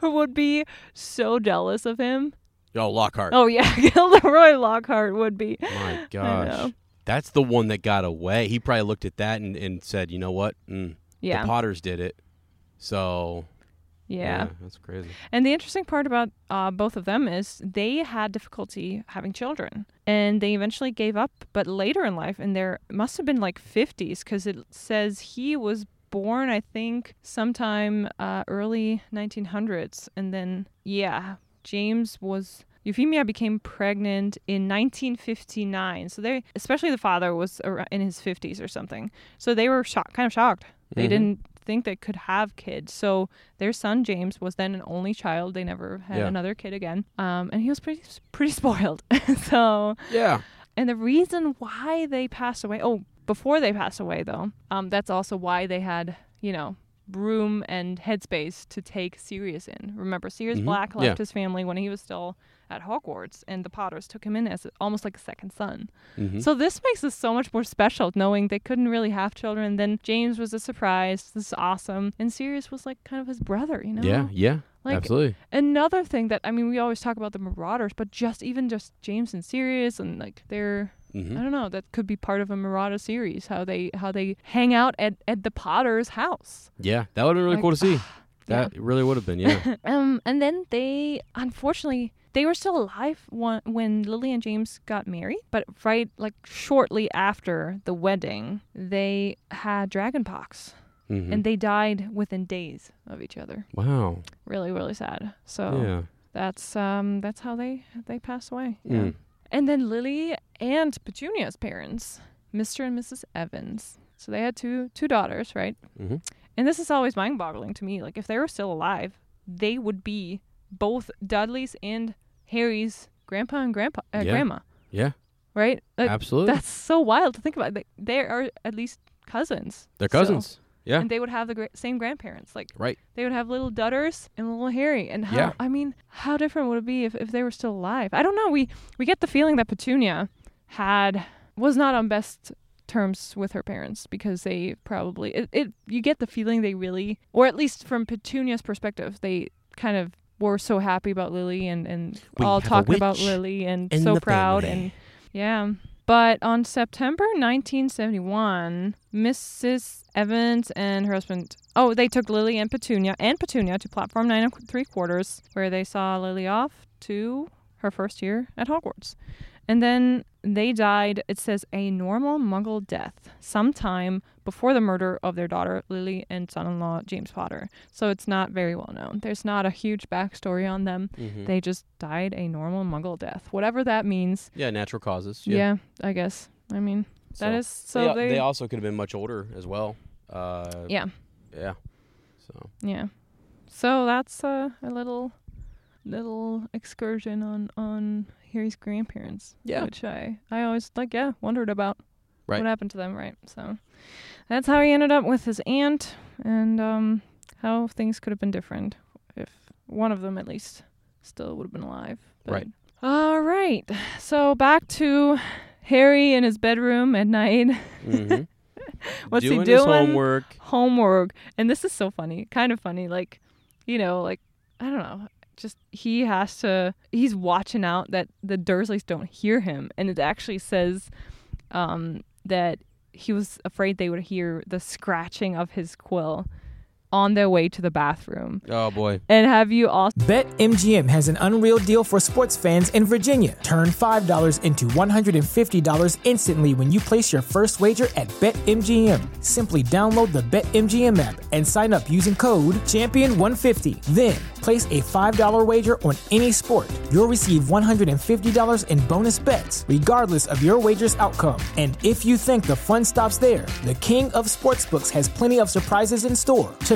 who would be so jealous of him? Oh, Lockhart. Oh yeah, Gilderoy Lockhart would be. My gosh. That's the one that got away. He probably looked at that and, and said, you know what? Mm, Yeah, The Potters did it. So, yeah. That's crazy. And the interesting part about uh, both of them is they had difficulty having children, and they eventually gave up. But later in life, in their must have been like 50s, because it says he was born, I think, sometime uh, early 1900s, and then yeah, James was. Euphemia became pregnant in 1959. So they, especially the father, was in his 50s or something. So they were shocked, kind of shocked. They Mhm. didn't think they could have kids. So their son James was then an only child. They never had Yeah. another kid again. Um, and he was pretty pretty spoiled. so Yeah. and the reason why they passed away. Oh, before they passed away though, um, that's also why they had you know room and headspace to take Sirius in. Remember, Sirius Mhm. Black Yeah. left his family when he was still at Hogwarts, and the Potters took him in as almost like a second son. Mhm. So this makes this so much more special, knowing they couldn't really have children. Then James was a surprise. This is awesome, and Sirius was like kind of his brother, you know. Yeah. Yeah. Like Absolutely. another thing that I mean, we always talk about the Marauders, but just even just James and Sirius, and like they're hmm I don't know, that could be part of a Marauder series. How they how they hang out at at the Potter's house. Yeah. That would have been really Like, cool to see. yeah. That really would have been. Yeah. Um, and then they unfortunately they were still alive when, when Lily and James got married, but right like shortly after the wedding, they had dragonpox Mhm. and they died within days of each other. wow. Really, really sad. So Yeah. that's um that's how they they passed away. Yeah. Mm. And then Lily and Petunia's parents, Mr. and Mrs. Evans. So they had two two daughters, right? Mhm. And this is always mind-boggling to me. Like if they were still alive, they would be both Dudley's and Harry's grandpa and grandpa uh, Yeah. grandma, Yeah. right? Like, Absolutely. that's so wild to think about. Like, they are at least cousins. They're cousins. Yeah. And they would have the gra- same grandparents. Like Right. they would have little Dudders and little Harry. And how Yeah. I mean, how different would it be if, if they were still alive? I don't know. We we get the feeling that Petunia had was not on best terms with her parents because they probably it, it you get the feeling they really or at least from Petunia's perspective, they kind of were so happy about Lily and, and We all talking about Lily and so proud family. and yeah. But on September 1971, Mrs. Evans and her husband, oh, they took Lily and Petunia and Petunia to platform nine and three quarters, where they saw Lily off to her first year at Hogwarts. And then they died, it says, a normal muggle death sometime before the murder of their daughter, Lily, and son in law, James Potter. So it's not very well known. There's not a huge backstory on them. Mhm. They just died a normal muggle death, whatever that means. yeah. Natural causes. Yeah, Yeah. I guess. I mean, that So- is so they, they, they also could have been much older as well. Uh, yeah, Yeah. So. yeah. So that's uh, a little little excursion on on Harry's grandparents. Yeah. which I I always like yeah wondered about Right. what happened to them. Right. So that's how he ended up with his aunt and um how things could have been different if one of them at least still would have been alive. But- Right. All right. So back to Harry in his bedroom at night. hmm What's doing he doing? His homework. homework and this is so funny kind of funny like you know like i don't know just he has to he's watching out that the dursleys don't hear him. And it actually says um that he was afraid they would hear the scratching of his quill on their way to the bathroom Oh boy. and have you all BetMGM has an unreal deal for sports fans in Virginia. Turn $5 into $150 instantly when you place your first wager at BetMGM. Simply download the BetMGM app and sign up using code Champion150. Then, place a $5 wager on any sport. You'll receive $150 in bonus bets, regardless of your wager's outcome. And if you think the fun stops there, the King of Sportsbooks has plenty of surprises in store. To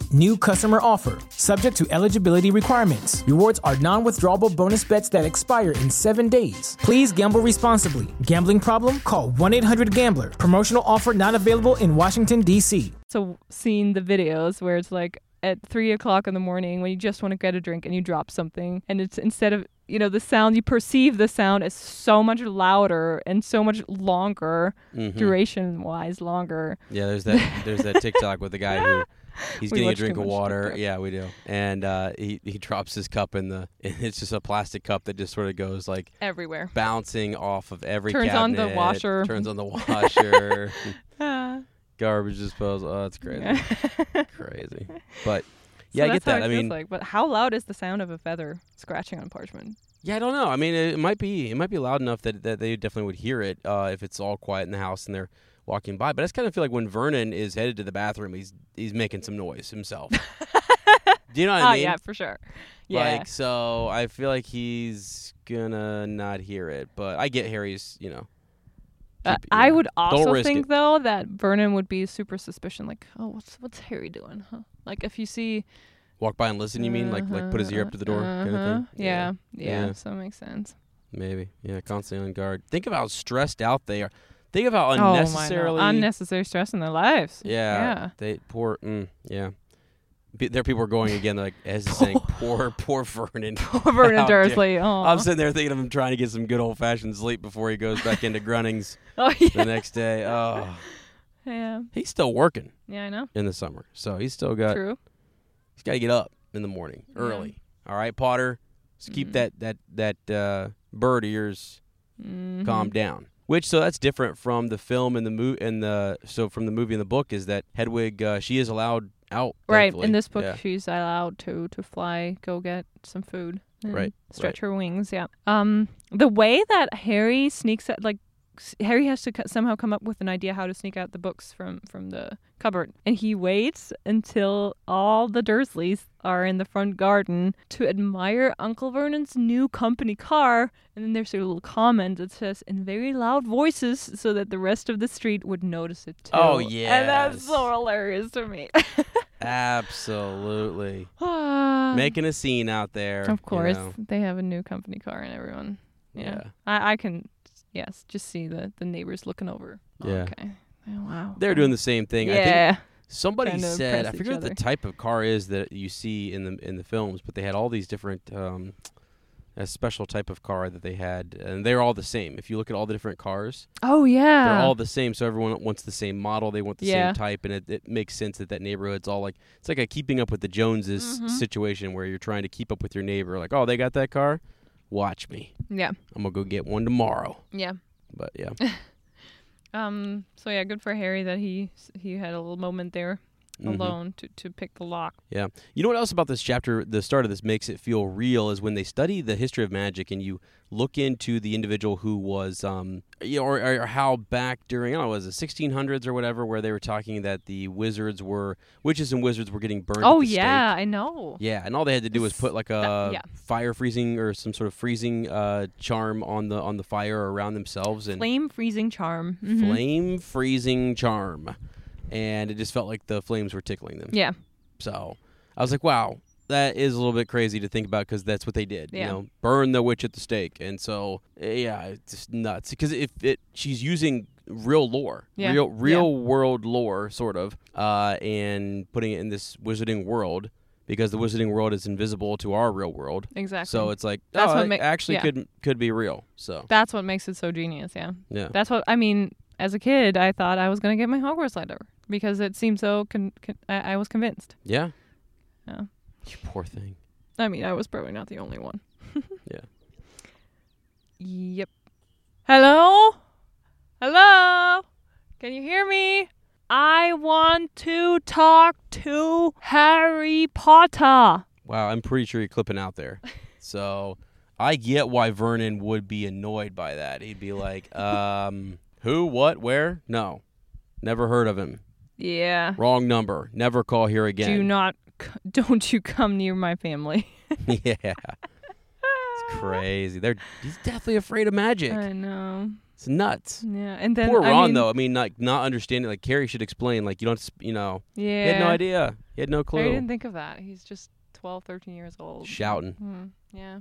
New customer offer, subject to eligibility requirements. Rewards are non withdrawable bonus bets that expire in seven days. Please gamble responsibly. Gambling problem? Call 1 800 Gambler. Promotional offer not available in Washington, D.C. So seeing the videos where it's like at three o'clock in the morning when you just want to get a drink and you drop something and it's instead of you know the sound you perceive the sound as so much louder and so much longer Mhm. duration wise longer Yeah, there's that there's that TikTok with the guy who he's getting a drink of water. Yeah, we do. And uh, he he drops his cup in the it's just a plastic cup that just sort of goes like everywhere bouncing off of every Turns on the washer. Turns on the washer. Ah. garbage disposal. Oh, it's crazy. Yeah. crazy. But So yeah, I get that. I mean, like. but how loud is the sound of a feather scratching on parchment? yeah, I don't know. I mean, it, might be it might be loud enough that that they definitely would hear it uh, if it's all quiet in the house and they're walking by. But I just kind of feel like when Vernon is headed to the bathroom, he's he's making some noise himself. Do you know what oh I mean? Oh, yeah, for sure. Yeah. Like so, I feel like he's gonna not hear it. But I get Harry's. You know. Uh, keep- I yeah. would also think it. though that Vernon would be super suspicious, like, oh, what's what's Harry doing? Huh? Like if you see Walk by and listen. You mean like like put his ear up to the door kind of Uh-huh. thing? Yeah, yeah, Yeah. So it makes sense. Maybe. Yeah. Constantly on guard. Think of how stressed out they are. Think how Oh, unnecessarily. unnecessary stress in their lives. Yeah, Yeah. They poor. Mm, yeah. Be, there, people are going again. They're like, as is saying, poor, poor Vernon. Poor Vernon Dursley. Oh, I'm sitting there thinking of him trying to get some good old fashioned sleep before he goes back into Grunnings oh yeah. the next day. Oh, yeah. he's still working Yeah, I know. in the summer, so he's still got. True. He's got to get up in the morning Yeah. early. All right, Potter. Just keep Mhm. that that that uh, bird of yours Mhm. calm down. Which so that's different from the film and the movie and the so from the movie and the book is that Hedwig uh, she is allowed out. Right. thankfully. In this book, Yeah. she's allowed to to fly, go get some food, and Right, Stretch her wings. Yeah. Um, the way that Harry sneaks out, like Harry has to somehow come up with an idea how to sneak out the books from from the cupboard, and he waits until all the Dursleys are in the front garden to admire Uncle Vernon's new company car, and then there's a little comment that says in very loud voices so that the rest of the street would notice it too. Oh, yeah, and that's so hilarious to me. Absolutely. Making a scene out there. Of you course, know. they have a new company car and everyone. Yeah, Yeah. I, I can, yes, just see the the neighbors looking over. Yeah. Okay. Oh, wow. They're doing the same thing. I think Yeah. somebody to said I forget what the type of car is that you see in the in the films, but they had all these different um, a special type of car that they had, and they're all the same. If you look at all the different cars, Oh yeah. they're all the same. So everyone wants the same model. They want the Yeah. same type, and it, it makes sense that that neighborhood's all like it's like a keeping up with the Joneses Mhm. situation where you're trying to keep up with your neighbor. Like, oh, they got that car. Watch me. yeah. I'm gonna go get one tomorrow. Yeah. But yeah, Um. So yeah, good for Harry that he he had a little moment there Mhm. alone to to pick the lock. Yeah. You know what else about this chapter, the start of this makes it feel real is when they study the history of magic and you look into the individual who was, um, you know, or, or how back during, I don't know, was it 1600s or whatever, where they were talking that the wizards were, witches and wizards were getting burned. Oh yeah, stake. I know. Yeah, and all they had to do was put like a yeah. fire freezing or some sort of freezing uh, charm on the on the fire around themselves and Flame freezing charm. Mhm. flame freezing charm, and it just felt like the flames were tickling them. Yeah. So I was like, wow, that is a little bit crazy to think about because that's what they did. Yeah. You know, burn the witch at the stake. And so, yeah, it's just nuts because if it, she's using real lore, Yeah. real real world lore, sort of, uh, and putting it in this wizarding world because the wizarding world is invisible to our real world. Exactly. So it's like, That's oh, what it ma- actually yeah. could could be real. So That's what makes it so genius. Yeah. yeah, That's what I mean. As a kid, I thought I was gonna get my Hogwarts letter because it seemed so. Con- con- I-, I was convinced. yeah. Yeah. You poor thing. I mean, I was probably not the only one. Yeah. Yep. Hello? Hello? Can you hear me? I want to talk to Harry Potter. Wow, I'm pretty sure you're clipping out there. So I get why Vernon would be annoyed by that. He'd be like, um, Who? What? Where? No, never heard of him. Yeah. Wrong number. Never call here again. Do not. Don't you come near my family. yeah, it's crazy. They're he's definitely afraid of magic. I know. It's nuts. Yeah, and then Poor I Ron mean, though. I mean, like not understanding. Like Carrie should explain. Like you don't. You know. Yeah. He had no idea. He had no clue. I didn't think of that. He's just 12, 13 years old. Shouting. Hmm, yeah.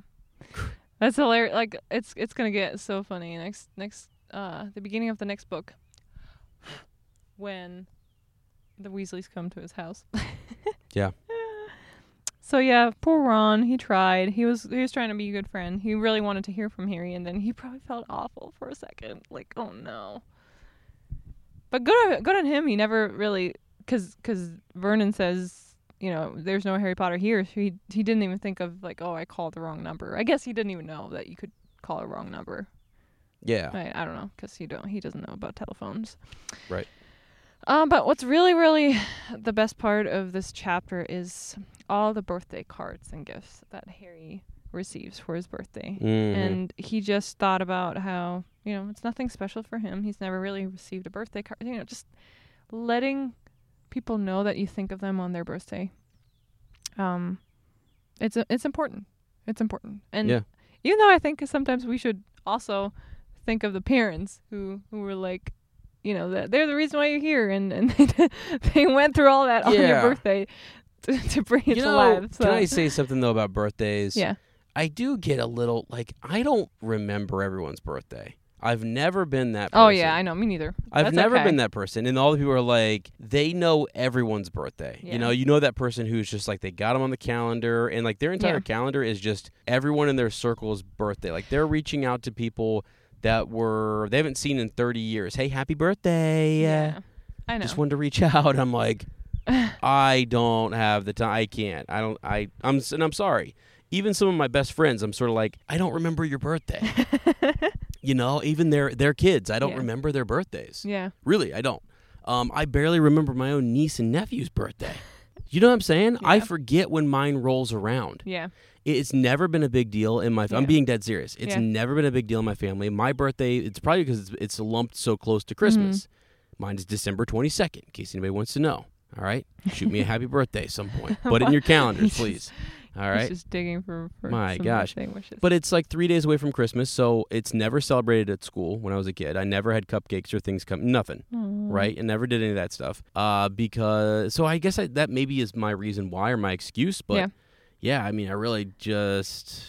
That's hilarious. Like it's it's gonna get so funny next next uh the beginning of the next book when the Weasleys come to his house. Yeah. So yeah, poor Ron. He tried. He was he was trying to be a good friend. He really wanted to hear from Harry, and then he probably felt awful for a second. Like, oh no. But good on- good on him. He never really because because Vernon says you know there's no Harry Potter here. So he he didn't even think of like oh I called the wrong number. I guess he didn't even know that you could call a wrong number. Yeah. I, I don't know because he don't he doesn't know about telephones. Right. Um, but what's really really the best part of this chapter is all the birthday cards and gifts that Harry receives for his birthday. Mhm. And he just thought about how, you know, it's nothing special for him. He's never really received a birthday card. You know, just letting people know that you think of them on their birthday. Um it's it's important. It's important. And Yeah. even though I think sometimes we should also think of the parents who who were like you know that they're the reason why you're here and and they, they went through all that on your birthday to, to bring it you to know, life. So can I say something though about birthdays? yeah. I do get a little like I don't remember everyone's birthday. I've never been that. person. Oh yeah, I know. Me neither. I've That's never okay. been that person, and all the people are like, they know everyone's birthday. Yeah. You know, you know that person who's just like they got them on the calendar, and like their entire Yeah. calendar is just everyone in their circle's birthday. Like they're reaching out to people that were they haven't seen in 30 years. Hey, happy birthday! Yeah. I know. Just wanted to reach out. I'm like, I don't have the time. I can't. I don't. I. I'm. And I'm sorry. Even some of my best friends, I'm sort of like, I don't remember your birthday. you know, even their their kids, I don't Yeah. remember their birthdays. yeah. Really, I don't. Um, I barely remember my own niece and nephew's birthday. You know what I'm saying? I forget when mine rolls around. Yeah. It's never been a big deal in my. I'm being dead serious. It's Yeah. never been a big deal in my family. My birthday. It's probably because it's, it's lumped so close to Christmas. Mm-hmm. Mine is December 22nd. In case anybody wants to know. All right, shoot me a happy birthday some point. Put it in your calendars, please. All He's just digging for, for My gosh. But it's like three days away from Christmas, so it's never celebrated at school when I was a kid. I never had cupcakes or things come, nothing, Aw. right? And never did any of that stuff. Uh, because so I guess I, that maybe is my reason why or my excuse. But Yeah. yeah, I mean, I really just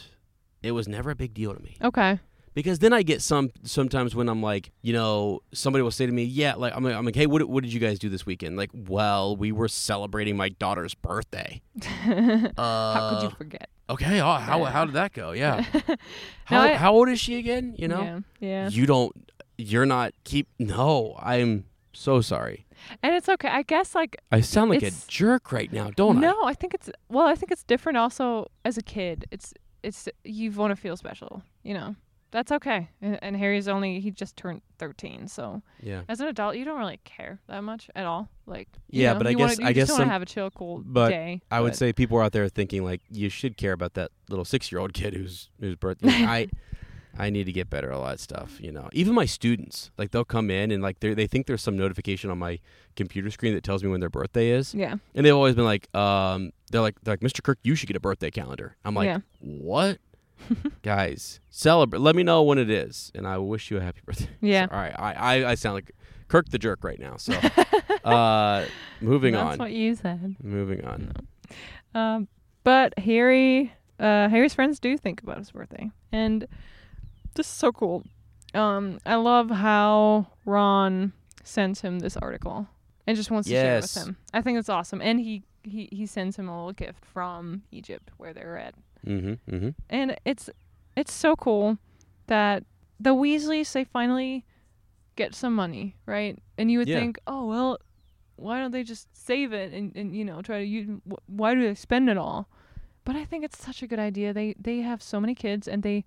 it was never a big deal to me Okay. Because then I get some sometimes when I'm like, you know, somebody will say to me, yeah, like I'm like, I'm like hey, what what did you guys do this weekend? Like, well, we were celebrating my daughter's birthday. How Uh, could you forget? Okay, oh, how Yeah. how did that go? Yeah. How I- how old is she again? You know? Yeah. Yeah. You don't you're not keep no, I'm so sorry. and it's okay. I guess like I sound like a jerk right now, don't I? no, I think it's well, I think it's different also as a kid. It's it's you want to feel special, you know. That's okay. And, and Harry's only he just turned 13, so Yeah. as an adult, you don't really care that much at all. Like you Yeah, know, but I guess- wanna, you I guess want to have a chill, cool but day. I would but- say people are out there thinking like you should care about that little 6-year-old kid whose whose birthday I I need to get better at lot that stuff, you know. Even my students, like they'll come in and like they they think there's some notification on my computer screen that tells me when their birthday is. yeah, And they've always been like, um, they're like, they're like, Mr. Kirk, you should get a birthday calendar. I'm like, Yeah. what? Guys, celebrate. Let me know when it is, and I will wish you a happy birthday. Yeah. All right. I, I, I sound like Kirk the jerk right now. So, uh, moving that's on. That's what you said. moving on. Um, but Harry, uh, Harry's friends do think about his birthday, and this is so cool. Um, I love how Ron sends him this article and just wants to share it with him. I think it's awesome, and he he he sends him a little gift from Egypt where they're at, Mm-hmm. Mm-hmm. and it's it's so cool that the Weasleys they finally get some money, right? And you would Yeah. think, oh well, why don't they just save it and, and you know try to use? Why do they spend it all? But I think it's such a good idea. They they have so many kids and they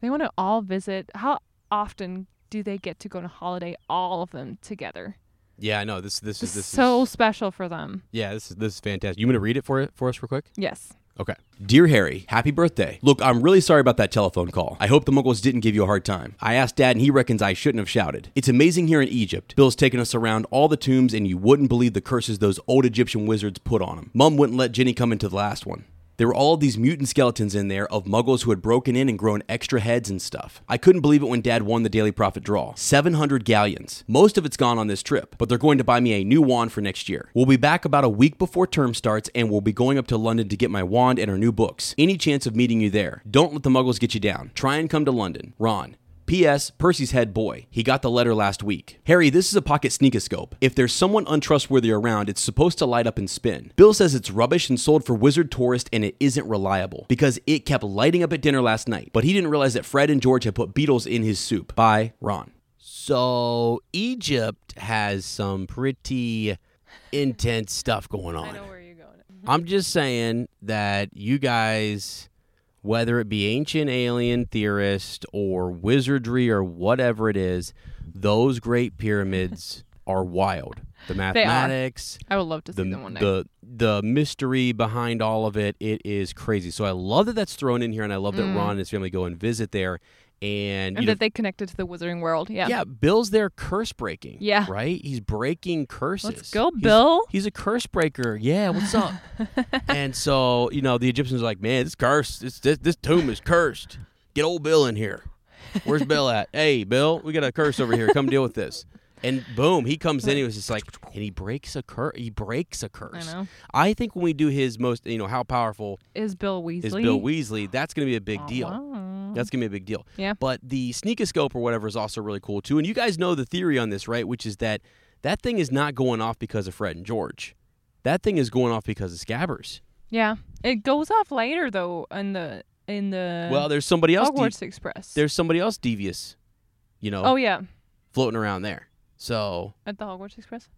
they want to all visit. How often do they get to go on a holiday, all of them together? Yeah, I know. This this is this so is special for them. yeah. This is this is fantastic. You want to read it for for us real quick? Yes. Okay. Dear Harry, happy birthday. Look, I'm really sorry about that telephone call. I hope the Muggles didn't give you a hard time. I asked Dad and he reckons I shouldn't have shouted. It's amazing here in Egypt. Bill's taken us around all the tombs and you wouldn't believe the curses those old Egyptian wizards put on him. Mum wouldn't let Ginny come into the last one. There were all these mutant skeletons in there of muggles who had broken in and grown extra heads and stuff. I couldn't believe it when Dad won the Daily Prophet draw. 700 galleons. Most of it's gone on this trip, but they're going to buy me a new wand for next year. We'll be back about a week before term starts, and we'll be going up to London to get my wand and our new books. Any chance of meeting you there? Don't let the muggles get you down. Try and come to London. Ron. P.S. Percy's head boy. He got the letter last week. Harry, this is a pocket sneakoscope. If there's someone untrustworthy around, it's supposed to light up and spin. Bill says it's rubbish and sold for Wizard Tourist and it isn't reliable because it kept lighting up at dinner last night. But he didn't realize that Fred and George had put beetles in his soup. By Ron. So Egypt has some pretty intense stuff going on. I know where you're going. I'm just saying that you guys, whether it be ancient alien theorist or wizardry or whatever it is, those great pyramids are wild. The mathematics, I would love to see the them one day. the the mystery behind all of it, it is crazy. So I love that that's thrown in here, and I love that mm. Ron and his family go and visit there. And, and you know, that they connected to the Wizarding World. Yeah. yeah, Bill's there curse breaking. Yeah. Right? He's breaking curses. Let's go, He's- Bill. He's, a curse breaker. Yeah, what's up? and so, you know, the Egyptians are like, man, this curse, this, this, this tomb is cursed. Get old Bill in here. Where's Bill at? Hey, Bill, we got a curse over here. Come deal with this. And boom, he comes in. He was just like, and he breaks a curse. He breaks a curse. know. I think when we do his most, you know, how powerful Is Bill Weasley? is Bill Weasley, that's going to be a big deal. That's gonna be a big deal. Yeah. But the sneakoscope or whatever is also really cool too. And you guys know the theory on this, right? Which is that that thing is not going off because of Fred and George. That thing is going off because of Scabbers. Yeah. It goes off later though in the in the well, there's somebody else. de- Hogwarts Express. there's somebody else devious, you know, oh yeah, floating around there. So at the Hogwarts Express.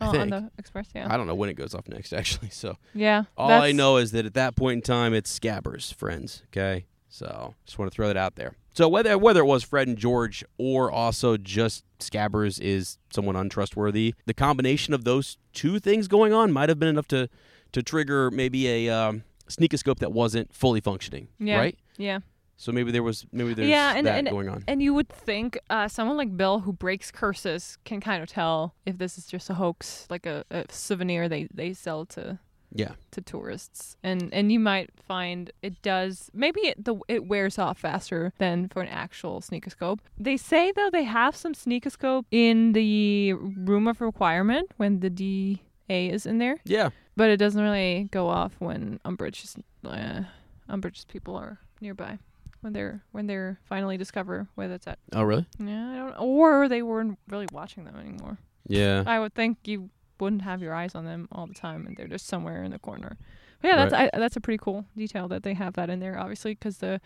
I Oh, on think. the Express, yeah. I don't know when it goes off next, actually. So yeah. all I that's- know is that at that point in time, it's Scabbers, friends. Okay, so just want to throw that out there. So whether whether it was Fred and George or also just Scabbers is someone untrustworthy, the combination of those two things going on might have been enough to to trigger maybe a um, sneakoscope that wasn't fully functioning. Yeah. Right. Yeah. So maybe there was maybe there's yeah, and, that and, going on. and you would think uh, someone like Bill who breaks curses can kind of tell if this is just a hoax, like a, a souvenir they, they sell to yeah. to tourists, and and you might find it does maybe it the it wears off faster than for an actual sneakoscope. They say though they have some sneakoscope in the room of requirement when the DA is in there, Yeah. but it doesn't really go off when Umbridge's uh, Umbridge's people are nearby when they're when they're finally discover where that's at. Oh really? Yeah, I don't or they weren't really watching them anymore. Yeah. I would think you wouldn't have your eyes on them all the time, and they're just somewhere in the corner. But yeah, that's I, that's a pretty cool detail that they have that in there, obviously, because the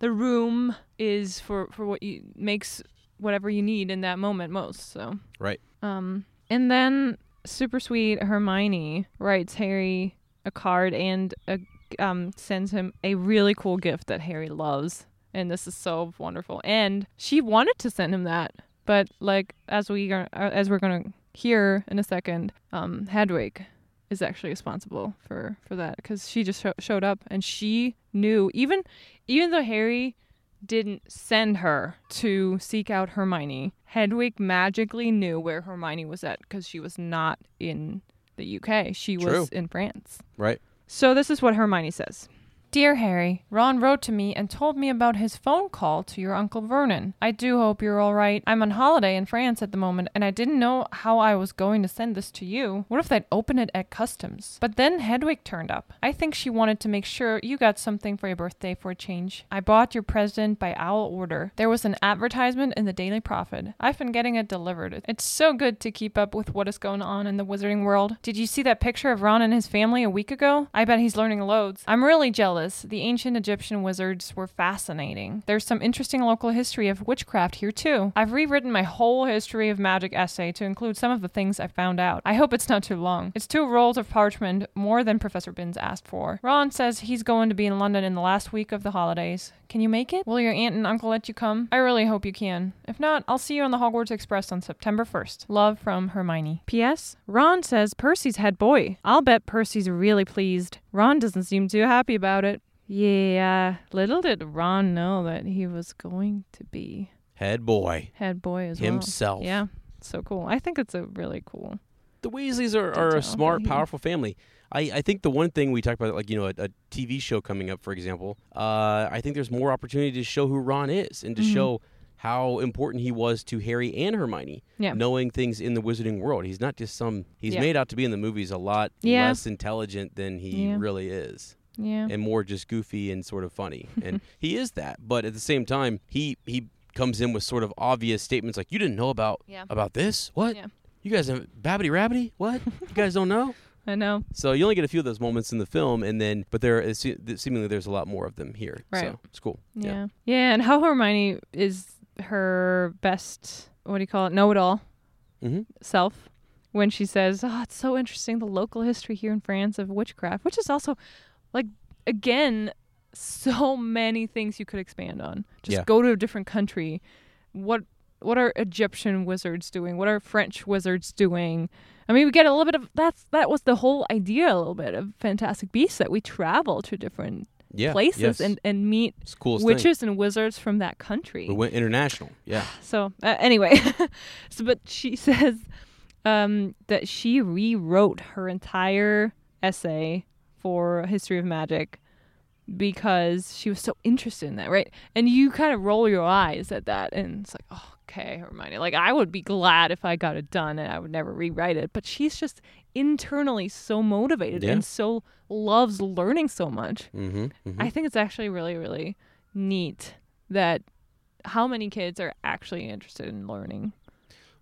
the room is for for what you makes whatever you need in that moment most. So Right. um, and then super sweet Hermione writes Harry a card and a, um sends him a really cool gift that Harry loves, and this is so wonderful. And she wanted to send him that, but like as we are as we're gonna hear in a second, um, Hedwig is actually responsible for for that because she just sho- showed up and she knew even even though Harry didn't send her to seek out Hermione. Hedwig magically knew where Hermione was at because she was not in the UK. She True. was in France. Right. So this is what Hermione says. Dear Harry, Ron wrote to me and told me about his phone call to your Uncle Vernon. I do hope you're all right. I'm on holiday in France at the moment, and I didn't know how I was going to send this to you. What if they'd open it at customs? But then Hedwig turned up. I think she wanted to make sure you got something for your birthday for a change. I bought your present by owl order. There was an advertisement in the Daily Prophet. I've been getting it delivered. It's so good to keep up with what is going on in the wizarding world. Did you see that picture of Ron and his family a week ago? I bet he's learning loads. I'm really jealous. The ancient Egyptian wizards were fascinating. There's some interesting local history of witchcraft here too. I've rewritten my whole history of magic essay to include some of the things I found out. I hope it's not too long. It's two rolls of parchment, more than Professor Binns asked for. Ron says he's going to be in London in the last week of the holidays. Can you make it? Will your aunt and uncle let you come? I really hope you can. If not, I'll see you on the Hogwarts Express on September 1st. Love from Hermione. P.S. Ron says Percy's head boy. I'll bet Percy's really pleased. Ron doesn't seem too happy about it. Yeah, little did Ron know that he was going to be Head boy. head boy as Himself. well. Himself. Yeah, so cool. I think it's a really cool. The Weasleys are, are a smart, powerful family. I, I think the one thing we talked about, like, you know, a, a TV show coming up, for example, uh, I think there's more opportunity to show who Ron is and to Mhm. show how important he was to Harry and Hermione, Yeah. knowing things in the wizarding world. He's not just some, he's Yeah. made out to be in the movies a lot Yeah. less intelligent than he really is. Yeah. and more just goofy and sort of funny. and he is that, but at the same time, he he comes in with sort of obvious statements like, "You didn't know about Yeah. about this? What? Yeah. You guys have Babbitty Rabbitty? What? you guys don't know?" I know. So you only get a few of those moments in the film, and then but there is seemingly there's a lot more of them here. Right. So it's cool. Yeah. yeah. and how Hermione is her best, what do you call it, know it all Mm-hmm. self when she says, Oh, it's so interesting the local history here in France of witchcraft, which is also, like, again, so many things you could expand on. Just Yeah. go to a different country. What what are Egyptian wizards doing? What are French wizards doing? I mean, we get a little bit of that's that was the whole idea a little bit of Fantastic Beasts that we travel to different Yeah. places yes. and and meet it's the coolest witches and wizards from that country. thing. We went international. Yeah. So uh, anyway, so but she says um, that she rewrote her entire essay for History of Magic because she was so interested in that, right? And you kind of roll your eyes at that, and it's like, oh, okay, Hermione. Like I would be glad if I got it done, and I would never rewrite it. But she's just internally so motivated Yeah. and so loves learning so much. Mm-hmm. mm-hmm. I think it's actually really, really neat that how many kids are actually interested in learning.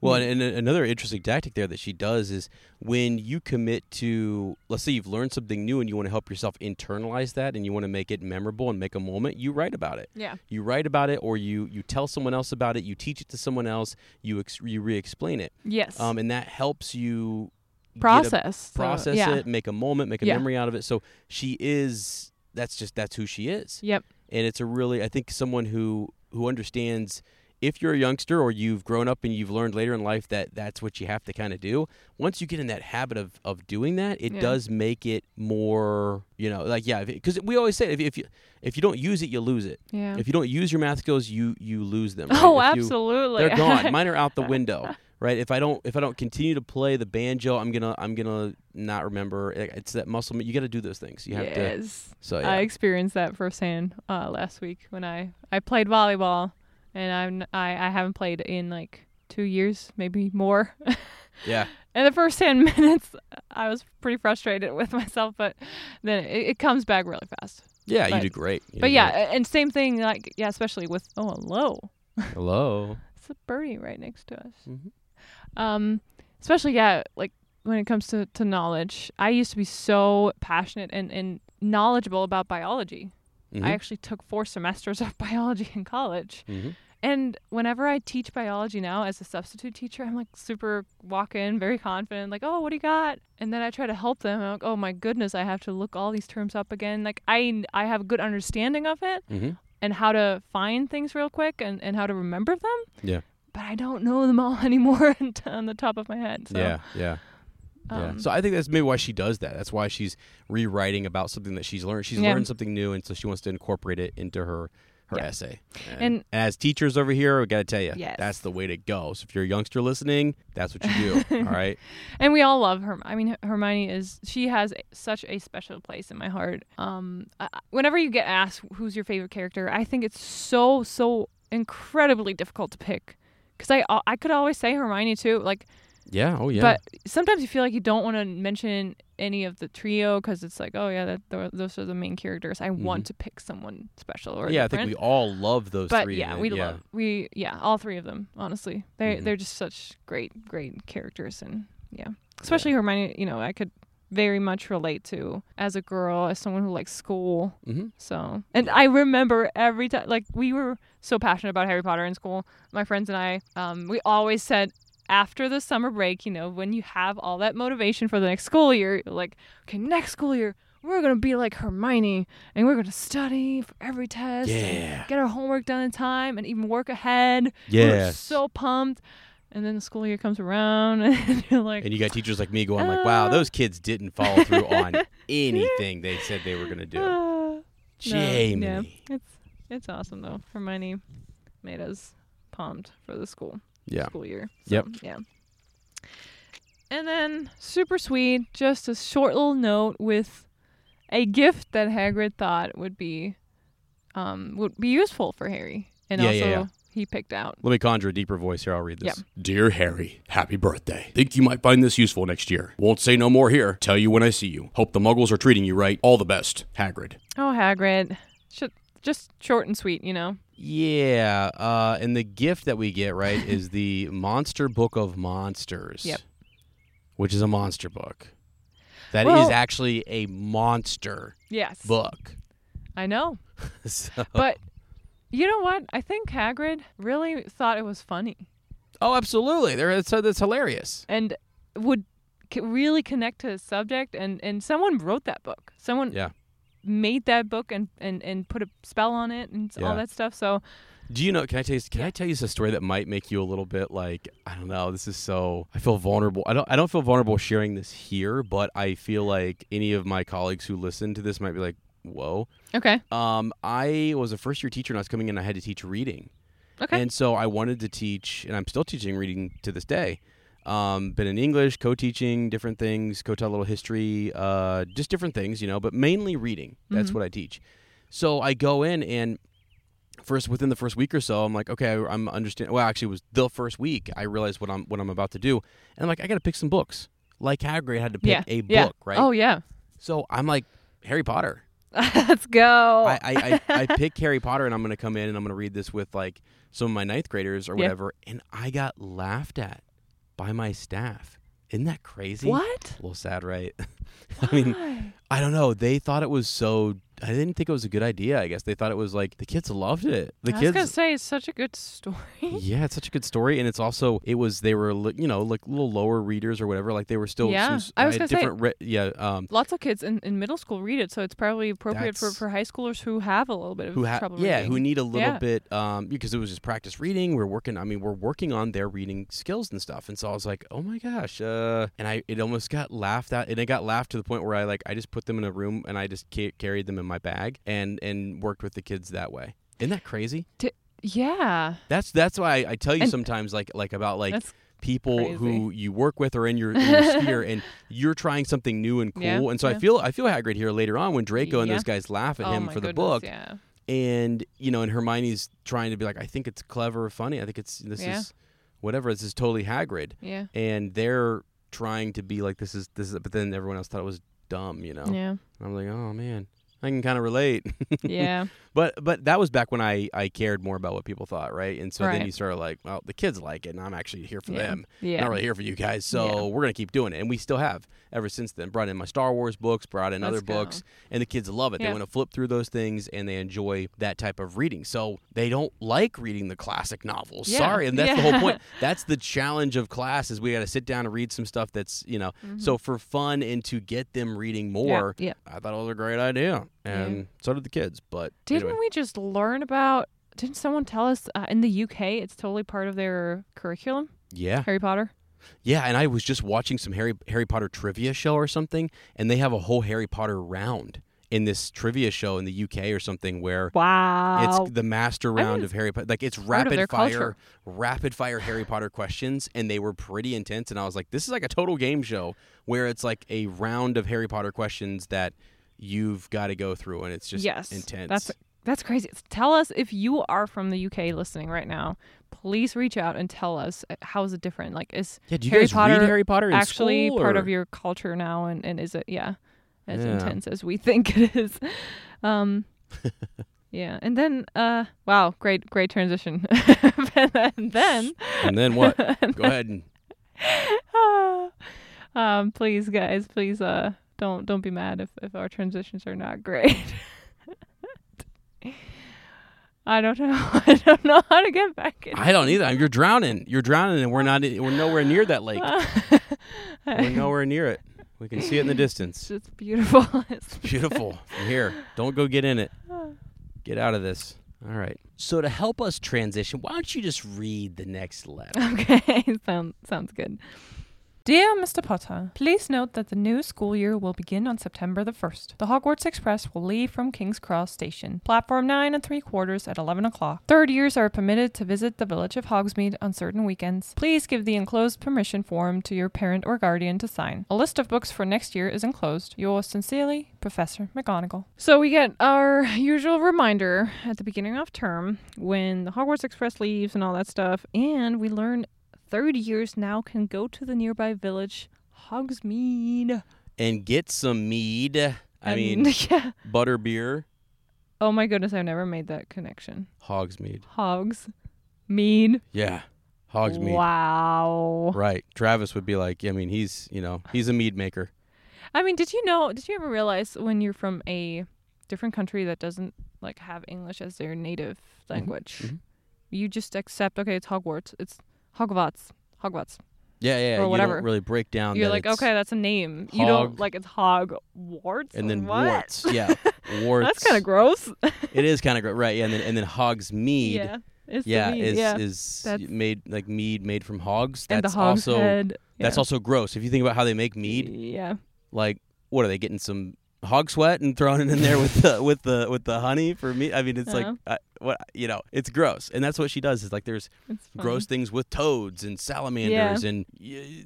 Well, and, and another interesting tactic there that she does is when you commit to, let's say you've learned something new and you want to help yourself internalize that and you want to make it memorable and make a moment, you write about it. Yeah. You write about it, or you you tell someone else about it. You teach it to someone else. You ex- you re-explain it, Yes. um, and that helps you a- process. the- process yeah. it, make a moment, make a Yeah. memory out of it. So she is. That's just that's who she is Yep. and it's a really I think someone who who understands if you're a youngster or you've grown up and you've learned later in life that that's what you have to kind of do once you get in that habit of of doing that it Yeah. does make it more you know like yeah because we always say if, if you if you don't use it you lose it Yeah. if you don't use your math skills you you lose them right? oh, If you- absolutely. they're gone mine are out the window right if i don't if i don't continue to play the banjo i'm gonna i'm gonna not remember It- it's that muscle you got to do those things you have to yes. so yeah I experienced that firsthand uh, last week when I I played volleyball, and I'm I I haven't played in like two years, maybe more. yeah In the first 10 minutes, I was pretty frustrated with myself, but then it, it comes back really fast. yeah you But- do great You But do yeah, great. and same thing, like, yeah, especially with, oh, hello. hello It's a birdie right next to us. Mhm. Um, especially yeah, like when it comes to, to knowledge, I used to be so passionate and, and knowledgeable about biology. Mhm. I actually took four semesters of biology in college. Mhm. And whenever I teach biology now as a substitute teacher, I'm like super walk in, very confident, like, oh, what do you got? And then I try to help them. I'm like, oh my goodness, I have to look all these terms up again. Like I I have a good understanding of it Mhm. and how to find things real quick and, and how to remember them. Yeah. But I don't know them all anymore on the top of my head. So, yeah, yeah, yeah. um, So I think that's maybe why she does that. That's why she's rewriting about something that she's learned. She's Yeah. learned something new, and so she wants to incorporate it into her her Yeah. essay. And- as teachers over here, we got to tell you, Yes. that's the way to go. So if you're a youngster listening, that's what you do. all right. and we all love her. I mean, Hermione is she has such a special place in my heart. Um, I- whenever you get asked who's your favorite character, I think it's so so incredibly difficult to pick because I I could always say Hermione too. Like, Yeah. Oh yeah. but sometimes you feel like you don't want to mention any of the trio because it's like, oh yeah, that th- those are the main characters. I want to pick someone special or Mm-hmm. yeah, I think we all love those but three. yeah, we love we yeah all three of them. Honestly, they Mhm. they're just such great great characters and yeah, especially Hermione. You know, I could very much relate to as a girl, as someone who likes school. hmm So and I remember every time like we were so passionate about Harry Potter in school. My friends and I, um, we always said. After the summer break, you know, when you have all that motivation for the next school year, you're like, okay, next school year, we're gonna be like Hermione, and we're gonna study for every test, Yeah. get our homework done in time, and even work ahead. We're so pumped. And then the school year comes around, and you're like, And you got teachers like me going like, "Wow, Uh. those kids didn't follow through on anything they said they were going to do." "Ah." No, Jamie. yeah, it's it's awesome though. Hermione made us pumped for the school Yeah. school year. Yep. Yeah. And then super sweet, just a short little note with a gift that Hagrid thought would be um would be useful for Harry. And Yeah, also yeah, yeah. he picked out. Let me conjure a deeper voice here. I'll read this. Yep. Dear Harry, happy birthday. Think you might find this useful next year. Won't say no more here. Tell you when I see you. Hope the muggles are treating you right. All the best. Hagrid. Oh Hagrid. Should just short and sweet, you know. Yeah, uh, and the gift that we get, right, is the Monster Book of Monsters. Yep. Which is a monster book. That is Well- actually a monster Yes. book. I know. So- But you know what? I think Hagrid really thought it was funny. oh, absolutely. There, it's, it's hilarious. and would really connect to the subject and and someone wrote that book someone Yeah. Made that book and and and put a spell on it and Yeah. all that stuff so Do you know? Can I tell you? Can I tell you a story that might make you a little bit like I don't know. This is so. I feel vulnerable. I don't. I don't feel vulnerable sharing this here, but I feel like any of my colleagues who listen to this might be like, "Whoa." okay Um, I was a first year teacher and I was coming in. I had to teach reading, okay and so I wanted to teach, and I'm still teaching reading to this day. Um, been in English, co-teaching different things, co-taught a little history, uh, just different things, you know, but mainly reading. That's Mhm. what I teach. So I go in and first within the first week or so, I'm like, okay, I'm understand. Well, actually, it was the first week I realized what I'm what I'm about to do, and I'm like, I got to pick some books. Like Hagrid had to pick yeah a yeah. book, right? oh yeah So I'm like, Harry Potter. let's go I, I, I, I pick Harry Potter and I'm going to come in and I'm going to read this with like some of my ninth graders or Yeah. whatever. And I got laughed at by my staff. Isn't that crazy? what A little sad, right? I mean, I don't know. They thought it was so. I didn't think it was a good idea. I guess they thought it was like the kids loved it. The I was kids. gonna say it's such a good story yeah, it's such a good story, and it's also it was they were li- you know like little lower readers or whatever. Like they were still Yeah. some I was gonna say- Re- yeah, um, lots of kids in, in middle school read it so it's probably appropriate for, for high schoolers who have a little bit of who have trouble yeah reading. who need a little Yeah. bit um because it was just practice reading we're working i mean we're working on their reading skills and stuff and so i was like oh my gosh uh and i it almost got laughed at and it got laughed to the point where i like i just put them in a room and i just ca- carried them in my bag and and worked with the kids that way isn't that crazy yeah that's that's why i, tell you And- sometimes like like about like people crazy. who you work with or in your, in your sphere and you're trying something new and cool Yeah, and so i feel i feel hagrid here later on when draco and those guys laugh at oh him for the goodness, book yeah and you know, and Hermione's trying to be like, I think it's clever, or funny. I think it's this Yeah. is whatever. This is totally Hagrid, yeah and they're trying to be like, this is this is. But then everyone else thought it was dumb, you know. yeah And I'm like, oh man, I can kind of relate. yeah but but that was back when I I cared more about what people thought, right? And so then Right. you start like, well, the kids like it, and I'm actually here for yeah them. yeah Not really here for you guys, so Yeah. we're gonna keep doing it, and we still have ever since then. Brought in my Star Wars books, brought in Let's other go. books, and the kids love it. Yeah. They want to flip through those things, and they enjoy that type of reading. So they don't like reading the classic novels. Sorry, and that's the whole point. That's the challenge of class is we got to sit down and read some stuff that's you know. So for fun and to get them reading more, Mm-hmm. yeah. I thought it was a great idea, and so did the kids. But Didn't anyway. we just learn about? Didn't someone tell us uh, in the UK it's totally part of their curriculum? yeah, Harry Potter. Yeah, and I was just watching some Harry Harry Potter trivia show or something, and they have a whole Harry Potter round in this trivia show in the UK or something where Wow. it's the master round of Harry Potter. Like it's part of their rapid fire, culture. rapid fire Harry Potter questions, and they were pretty intense. And I was like, this is like a total game show where it's like a round of Harry Potter questions that you've got to go through, and it's just yes. intense. That's that's crazy. Tell us if you are from the UK listening right now. Please reach out and tell us uh, how is it different. Like is yeah. Harry Potter read Harry Potter actually school, part of your culture now, and, and is it yeah as Yeah. intense as we think it is? Um, yeah, and then uh, wow, great great transition. and then And then what? Go ahead and um, please, guys, please, uh, don't don't be mad if if our transitions are not great. I don't know. I don't know how to get back in. I don't either. You're drowning. You're drowning, and we're not. We're nowhere near that lake. We're nowhere near it. We can see it in the distance. It's beautiful. It's beautiful from here. Don't go get in it. Get out of this. All right. So to help us transition, why don't you just read the next letter? Okay, sounds sounds good. Dear Mr. Potter, please note that the new school year will begin on September the 1st. The Hogwarts Express will leave from King's Cross Station, platform 9 and 3 quarters at 11 o'clock. Third years are permitted to visit the village of Hogsmeade on certain weekends. Please give the enclosed permission form to your parent or guardian to sign. A list of books for next year is enclosed. Yours sincerely, Professor McGonagall. So we get our usual reminder at the beginning of term when the Hogwarts Express leaves and all that stuff, and we learn third years now can go to the nearby village Hogsmeade. And get some mead. I And- mean, yeah. butter beer, Oh my goodness, I've never made that connection. Hogsmeade. Hogs, mead. Yeah. Hogsmeade. Wow. Right. Travis would be like, I mean, he's, you know, he's a mead maker. I mean, did you know? Did you ever realize when you're from a different country that doesn't like have English as their native language, mhm. you just accept okay, it's Hogwarts, it's Hogwarts, Hogwarts. Yeah, yeah. Or whatever. you don't really break down. You're like, okay, that's a name. You don't like it's Hogwarts. And then what? warts. Yeah. Warts. That's kind of gross. It is kind of gross, Right. Yeah. And then, and then Hogsmeade. yeah. Yeah, mead, is yeah. is That's- made like mead made from hogs. and the That's hog's also head. that's also gross. If you think about how they make mead, Yeah. like what are they getting some hog sweat and throwing it in there with the with the with the honey for me? I mean, it's Uh-huh. like what you know, it's gross, and that's what she does. Is like there's gross things with toads and salamanders, and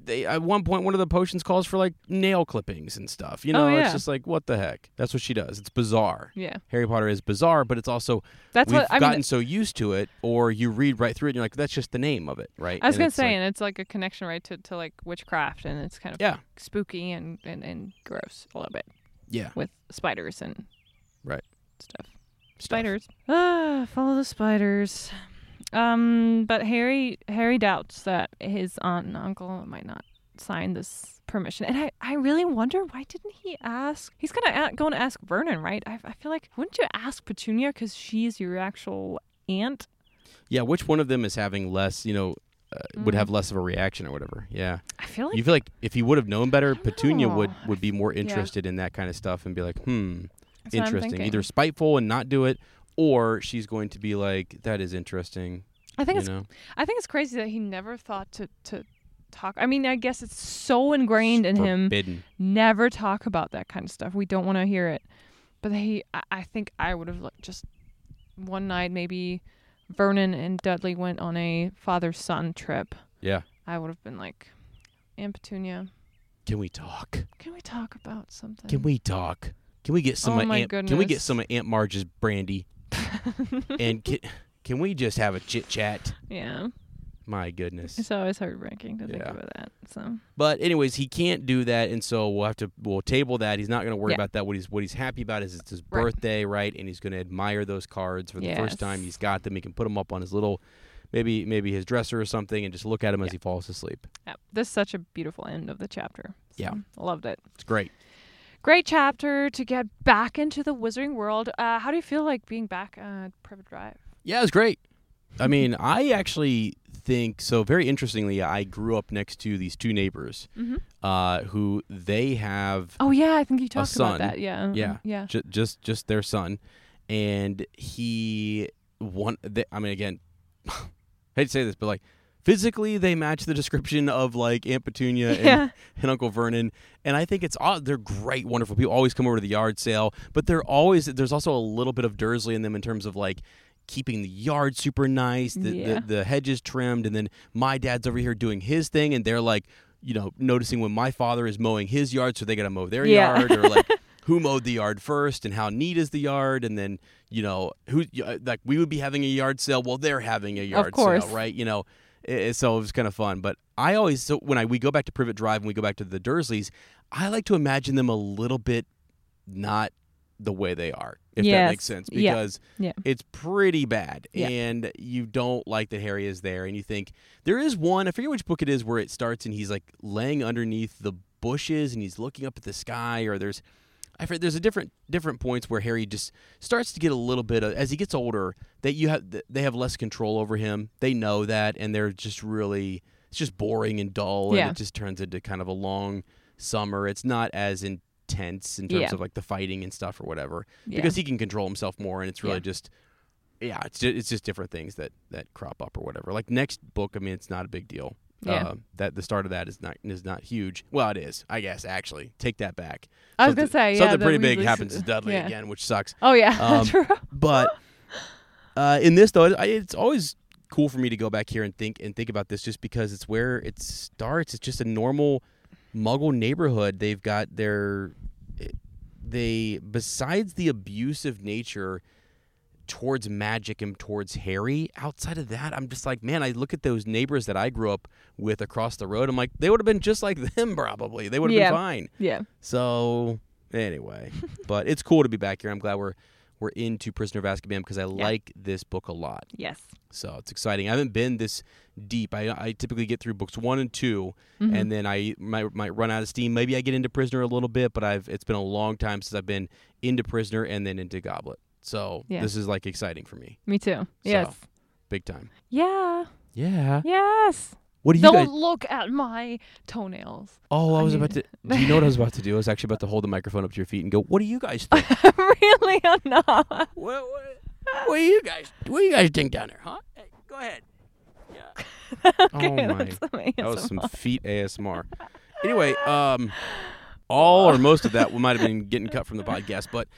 they at one point one of the potions calls for like nail clippings and stuff. You know, Oh, yeah. it's just like what the heck. That's what she does. It's bizarre. Yeah. Harry Potter is bizarre, but it's also That's we've what I gotten mean. so used to it, or you read right through it and you're like, that's just the name of it, right? I was And gonna it's say, like- and it's like a connection, right, to, to like witchcraft, and it's kind of yeah, spooky and, and, and gross a little bit yeah, with spiders and Right. stuff. Spiders. Ah, follow the spiders. Um, but Harry Harry doubts that his aunt and uncle might not sign this permission, and I, I really wonder why didn't he ask? He's gonna a- going to ask Vernon, right? I, I feel like wouldn't you ask Petunia because she's your actual aunt? Yeah, which one of them is having less, you know, uh, would Mm. have less of a reaction or whatever? Yeah, I feel like you feel like if he would have known better, Petunia would know. would be more interested in that kind of stuff and be like, hmm, that's interesting. Either spiteful and not do it, or she's going to be like, that is interesting. I think you it's know, I think it's crazy that he never thought to to talk. I mean, I guess it's so ingrained in him. forbidden. Never talk about that kind of stuff. We don't want to hear it. But he, I, I think I would have like just one night maybe Vernon and Dudley went on a father son trip. Yeah. I would have been like, Aunt Petunia, Can we talk? can we talk about something? Can we talk? Can we get some Oh of my Aunt, Can we get goodness. some of Aunt Marge's brandy? and can, can we just have a chit chat? yeah, My goodness. it's always heartbreaking to think Yeah. about that. So But anyways, he can't do that, and so we'll have to we'll table that. He's not going to worry Yeah. about that. What he's what he's happy about is it's his Right. birthday, right? And he's going to admire those cards for the first time. Yes. He's got them. He can put them up on his little, maybe maybe his dresser or something, and just look at them as he falls asleep. yeah, this is such a beautiful end of the chapter. So, Yeah. loved it. It's great. Great chapter to get back into the wizarding world. Uh, how do you feel like being back at Privet Drive? Yeah, it was great. I mean, I actually think so. Very interestingly, I grew up next to these two neighbors, Mm-hmm. uh, who they have Oh yeah, I think you talked about that. Yeah. mhm, Yeah. Yeah. ju- just just their son, and he one. They, I mean, again, hate to say this, but like physically, they match the description of like Aunt Petunia and, Yeah. and Uncle Vernon, and I think it's they're great, wonderful people. Always come over to the yard sale, but they're always there's also a little bit of Dursley in them in terms of like keeping the yard super nice, the, Yeah. the the hedges trimmed, and then my dad's over here doing his thing, and they're like. You know, noticing when my father is mowing his yard, so they got to mow their Yeah. yard, or like who mowed the yard first and how neat is the yard and then you know who uh, like we would be having a yard sale well they're having a yard sale right you know I- I- so it was kind of fun but i always so when i we go back to privet drive and we go back to the dursleys i like to imagine them a little bit not the way they are if that makes sense because Yeah. it's pretty bad Yeah. and you don't like that harry is there and you think there is one i forget which book it is where it starts and he's like laying underneath the bushes and he's looking up at the sky or there's I forget, there's a different different points where Harry just starts to get a little bit of as he gets older that you have they have less control over him. They know that and they're just really it's just boring and dull Yeah. and it just turns into kind of a long summer. It's not as intense in terms Yeah. of like the fighting and stuff or whatever Yeah. because he can control himself more, and it's really Yeah. just. Yeah, it's just, it's just different things that, that crop up or whatever. Like next book, I mean, it's not a big deal. Yeah. Uh, that the start of that is not is not huge. Well, it is, I guess. Actually, take that back. I was gonna say yeah, something pretty big happens to Dudley yeah. again, which sucks. Oh yeah, Um, true. But uh, in this though, I, it's always cool for me to go back here and think and think about this, just because it's where it starts. It's just a normal Muggle neighborhood. They've got their they besides the abusive nature towards magic and towards Harry. Outside of that, I'm just like, man, I look at those neighbors that I grew up with across the road. I'm like, they would have been just like them, probably. They would have Yeah. been fine. Yeah. So anyway, but it's cool to be back here. I'm glad we're we're into Prisoner of Azkaban because I like this book a lot. Yes. So it's exciting. I haven't been this deep. I, I typically get through books one and 2 Mm-hmm. and then I might might run out of steam. Maybe I get into Prisoner a little bit, but I've it's been a long time since I've been into Prisoner and then into Goblet. So Yeah. this is like exciting for me, Me too. Yes. big time. Yeah. Yeah. Yes. What do you Don't guys? look at my toenails. Oh, I was about to. Do you know what I was about to do? I was actually about to hold the microphone up to your feet and go, "What do you guys think? really, I'm not. what, what, what do you guys? What do you guys think down there, huh? Hey, go ahead. Yeah. Okay, oh my. that's amazing. That was some feet ASMR. Anyway, um, all or most of that might have been getting cut from the podcast. But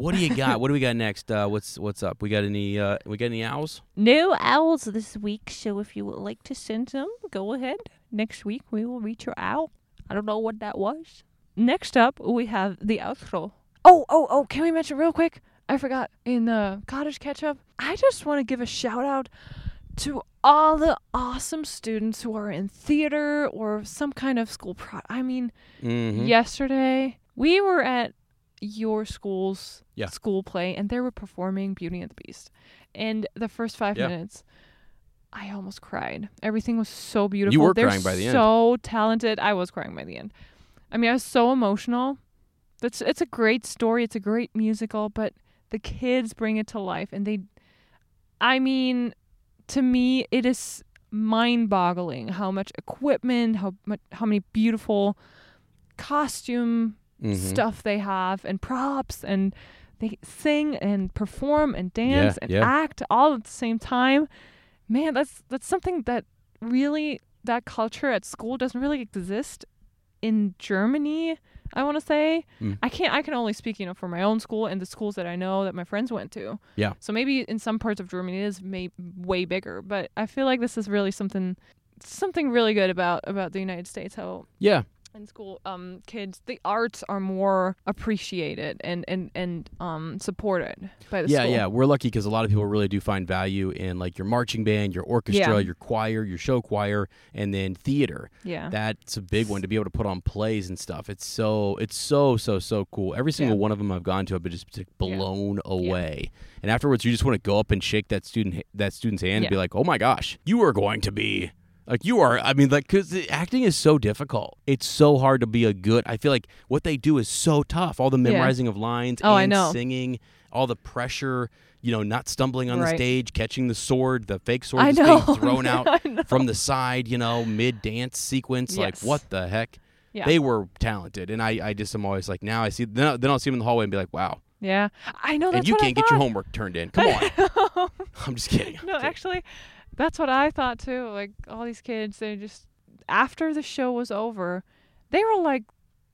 what do you got? What do we got next? Uh, what's what's up? We got any? Uh, we got any owls? No owls this week, so if you would like to send them, go ahead. Next week we will reach your owl. I don't know what that was. Next up, we have the outro. Oh, oh, oh! Can we mention real quick? I forgot in the cottage ketchup. I just want to give a shout out to all the awesome students who are in theater or some kind of school pro. I mean, Mm-hmm. yesterday we were at your school's Yeah. school play and they were performing Beauty and the Beast. And the first five Yeah. minutes, I almost cried. Everything was so beautiful. You were They're crying by the end. So talented. I was crying by the end. I mean, I was so emotional. That's it's a great story. It's a great musical, but the kids bring it to life, and they. I mean, to me, it is mind-boggling how much equipment, how much, how many beautiful costume Mhm. stuff they have, and props, and they sing and perform and dance and yeah. act all at the same time. Man, that's that's something that really that culture at school doesn't really exist in Germany. I want to say Mm. I can't. I can only speak, you know, for my own school and the schools that I know that my friends went to. Yeah. So maybe in some parts of Germany it is may way bigger, but I feel like this is really something something really good about about the United States. How Yeah. In school um kids the arts are more appreciated and and and um supported by the Yeah, school. yeah. We're lucky because a lot of people really do find value in like your marching band, your orchestra, Yeah. your choir, your show choir, and then theater. Yeah. That's a big one to be able to put on plays and stuff. It's so it's so so so cool. Every single Yeah. one of them I've gone to, I've been just like, blown away. And afterwards, you just want to go up and shake that student that student's hand and be like, "Oh my gosh, you are going to be." Like you are, I mean, like, because acting is so difficult. It's so hard to be a good. I feel like what they do is so tough. All the Yeah. memorizing of lines, Oh, I and know. singing, all the pressure. You know, not stumbling on the stage, catching the sword, the fake sword I know. being thrown out from the side. You know, mid dance sequence. Like, what the heck? Yeah. They were talented, and I, I just am always like, now I see. Then, I- then I'll see them in the hallway and be like, wow. Yeah. I know that's and you can't get your homework turned in. Come on. I'm just kidding. I'm no, kidding. actually, that's what I thought too. Like all these kids, they just after the show was over, they were like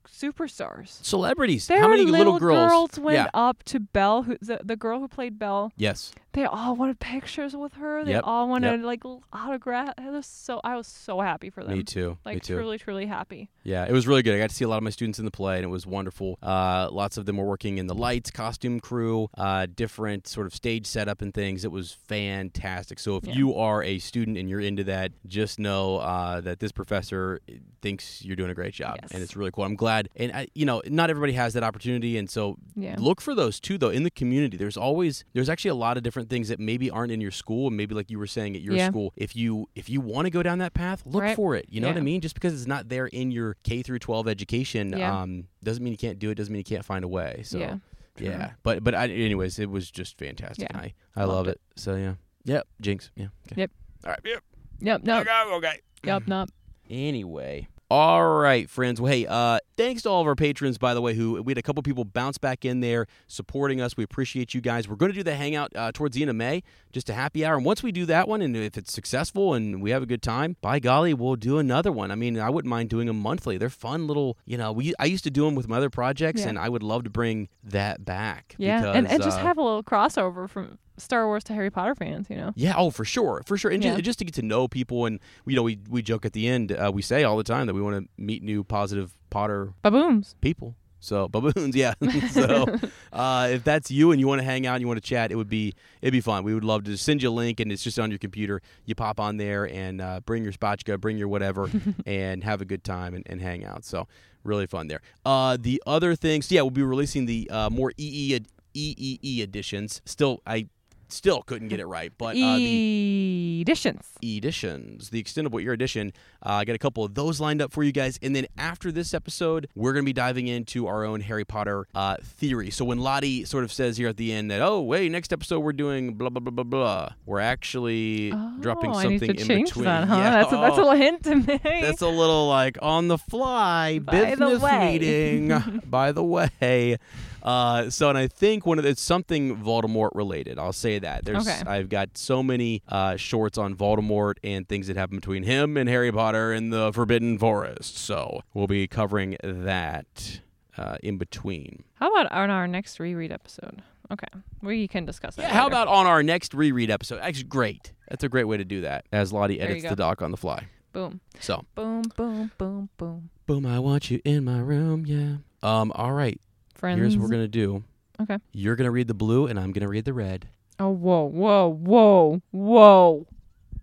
superstars. Celebrities. There How many little girls? went yeah. up to Belle, who the, the girl who played Belle. Yes. They all wanted pictures with her. They Yep, all wanted like l- autograph. It was so I was so happy for them. Me too. Like Me too. truly, truly happy. Yeah, it was really good. I got to see a lot of my students in the play, and it was wonderful. Uh, lots of them were working in the lights, costume crew, uh, different sort of stage setup and things. It was fantastic. So if Yeah. you are a student and you're into that, just know uh, that this professor thinks you're doing a great job, Yes. and it's really cool. I'm glad, and I, you know, not everybody has that opportunity, and so Yeah. look for those too. Though in the community, there's always there's actually a lot of different things that maybe aren't in your school, and maybe like you were saying at your Yeah. school. If you if you want to go down that path, look Right. for it. You know what I mean? Just because it's not there in your K through 12 education, Yeah. um, doesn't mean you can't do it. Doesn't mean you can't find a way. So yeah. yeah, but but I, anyways, it was just fantastic. Yeah. I I Loved love it. it. So yeah, yep, Jinx. Yeah. Okay. Yep. All right. Yep. Yep. No. Okay. Okay. Yep. No. Anyway, All right, friends. Well, hey, uh, thanks to all of our patrons, by the way, who we had a couple people bounce back in there supporting us. We appreciate you guys. We're going to do the hangout uh, towards the end of May, just a happy hour. And once we do that one, and if it's successful and we have a good time, by golly, we'll do another one. I mean, I wouldn't mind doing them monthly. They're fun little, you know. We I used to do them with my other projects, Yeah. and I would love to bring that back. Yeah, because, and, and just uh, have a little crossover from Star Wars to Harry Potter fans, you know? Yeah, oh, for sure, for sure, and Yeah. just, just to get to know people, and you know, we we joke at the end, uh, we say all the time that we want to meet new positive Potter Babooms. people. So baboons, yeah. so uh, if that's you and you want to hang out, and you want to chat, it would be it'd be fun. We would love to send you a link, and it's just on your computer. You pop on there and uh, bring your spotchka, bring your whatever, and have a good time and, and hang out. So really fun there. Uh, the other things, yeah, we'll be releasing the uh, more EE EEE editions. Still, I still couldn't get it right, but uh, the Editions. editions, the extendable ear edition. Uh, I got a couple of those lined up for you guys. And then after this episode, we're going to be diving into our own Harry Potter uh, theory. So when Lottie sort of says here at the end that, oh, wait, next episode we're doing blah, blah, blah, blah, blah, we're actually dropping oh, something I need to in between. that, huh? Yeah. That's, a, that's a little hint to me. that's a little like on the fly By business meeting. by the way, uh, so and I think one of it's something Voldemort related. I'll say that. There's Okay. I've got so many uh, shorts on Voldemort and things that happen between him and Harry Potter in the Forbidden Forest. So we'll be covering that uh, in between. How about on our next reread episode? Okay, we can discuss that. Yeah, how later. about on our next reread episode? Actually, great. That's a great way to do that. As Lottie edits the doc on the fly. boom, So. boom, boom, boom, boom? Boom, I want you in my room, yeah. Um, all right. Friends. Here's what we're gonna do. Okay. You're gonna read the blue and I'm gonna read the red. Oh, whoa, whoa, whoa, whoa,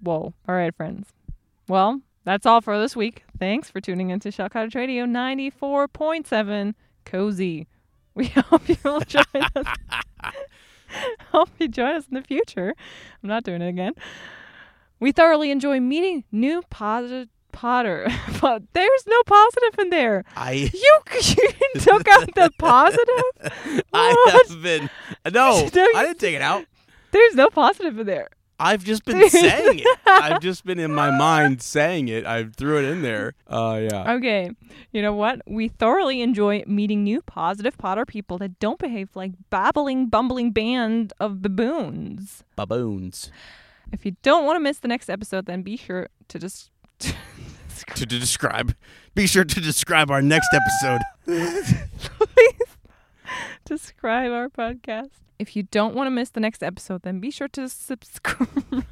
whoa. All right, friends. Well, that's all for this week. Thanks for tuning into Shell Cottage Radio 94.7 Cozy. We hope you will join us. hope you join us in the future. I'm not doing it again. We thoroughly enjoy meeting new positive Potter. but there's no positive in there. I You, you took out the positive? I have been no, No, I didn't take it out. There's no positive in there. I've just been saying it. I've just been in my mind saying it. I threw it in there. Uh yeah. Okay. You know what? We thoroughly enjoy meeting new positive Potter people that don't behave like babbling, bumbling band of baboons. Baboons. If you don't want to miss the next episode, then be sure to just. To, to describe. Be sure to describe our next episode. please describe our podcast. If you don't want to miss the next episode, then be sure to subscribe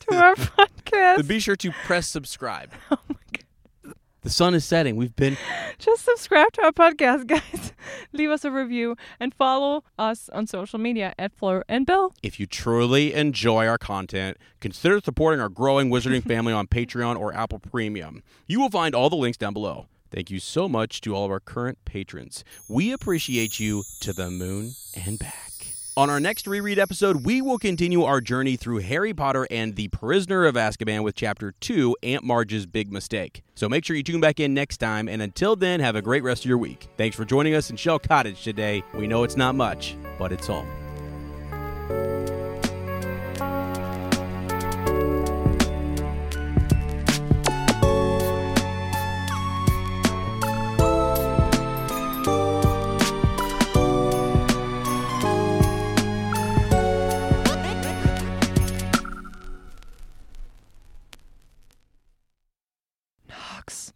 to our podcast. But be sure to press subscribe. Oh my God. The sun is setting. We've been Just subscribe to our podcast, guys. Leave us a review and follow us on social media at Fleur and Bill. If you truly enjoy our content, consider supporting our growing Wizarding family on Patreon or Apple Premium. You will find all the links down below. Thank you so much to all of our current patrons. We appreciate you to the moon and back. On our next reread episode, we will continue our journey through Harry Potter and the Prisoner of Azkaban with Chapter 2 Aunt Marge's Big Mistake. So make sure you tune back in next time, and until then, have a great rest of your week. Thanks for joining us in Shell Cottage today. We know it's not much, but it's home. sucks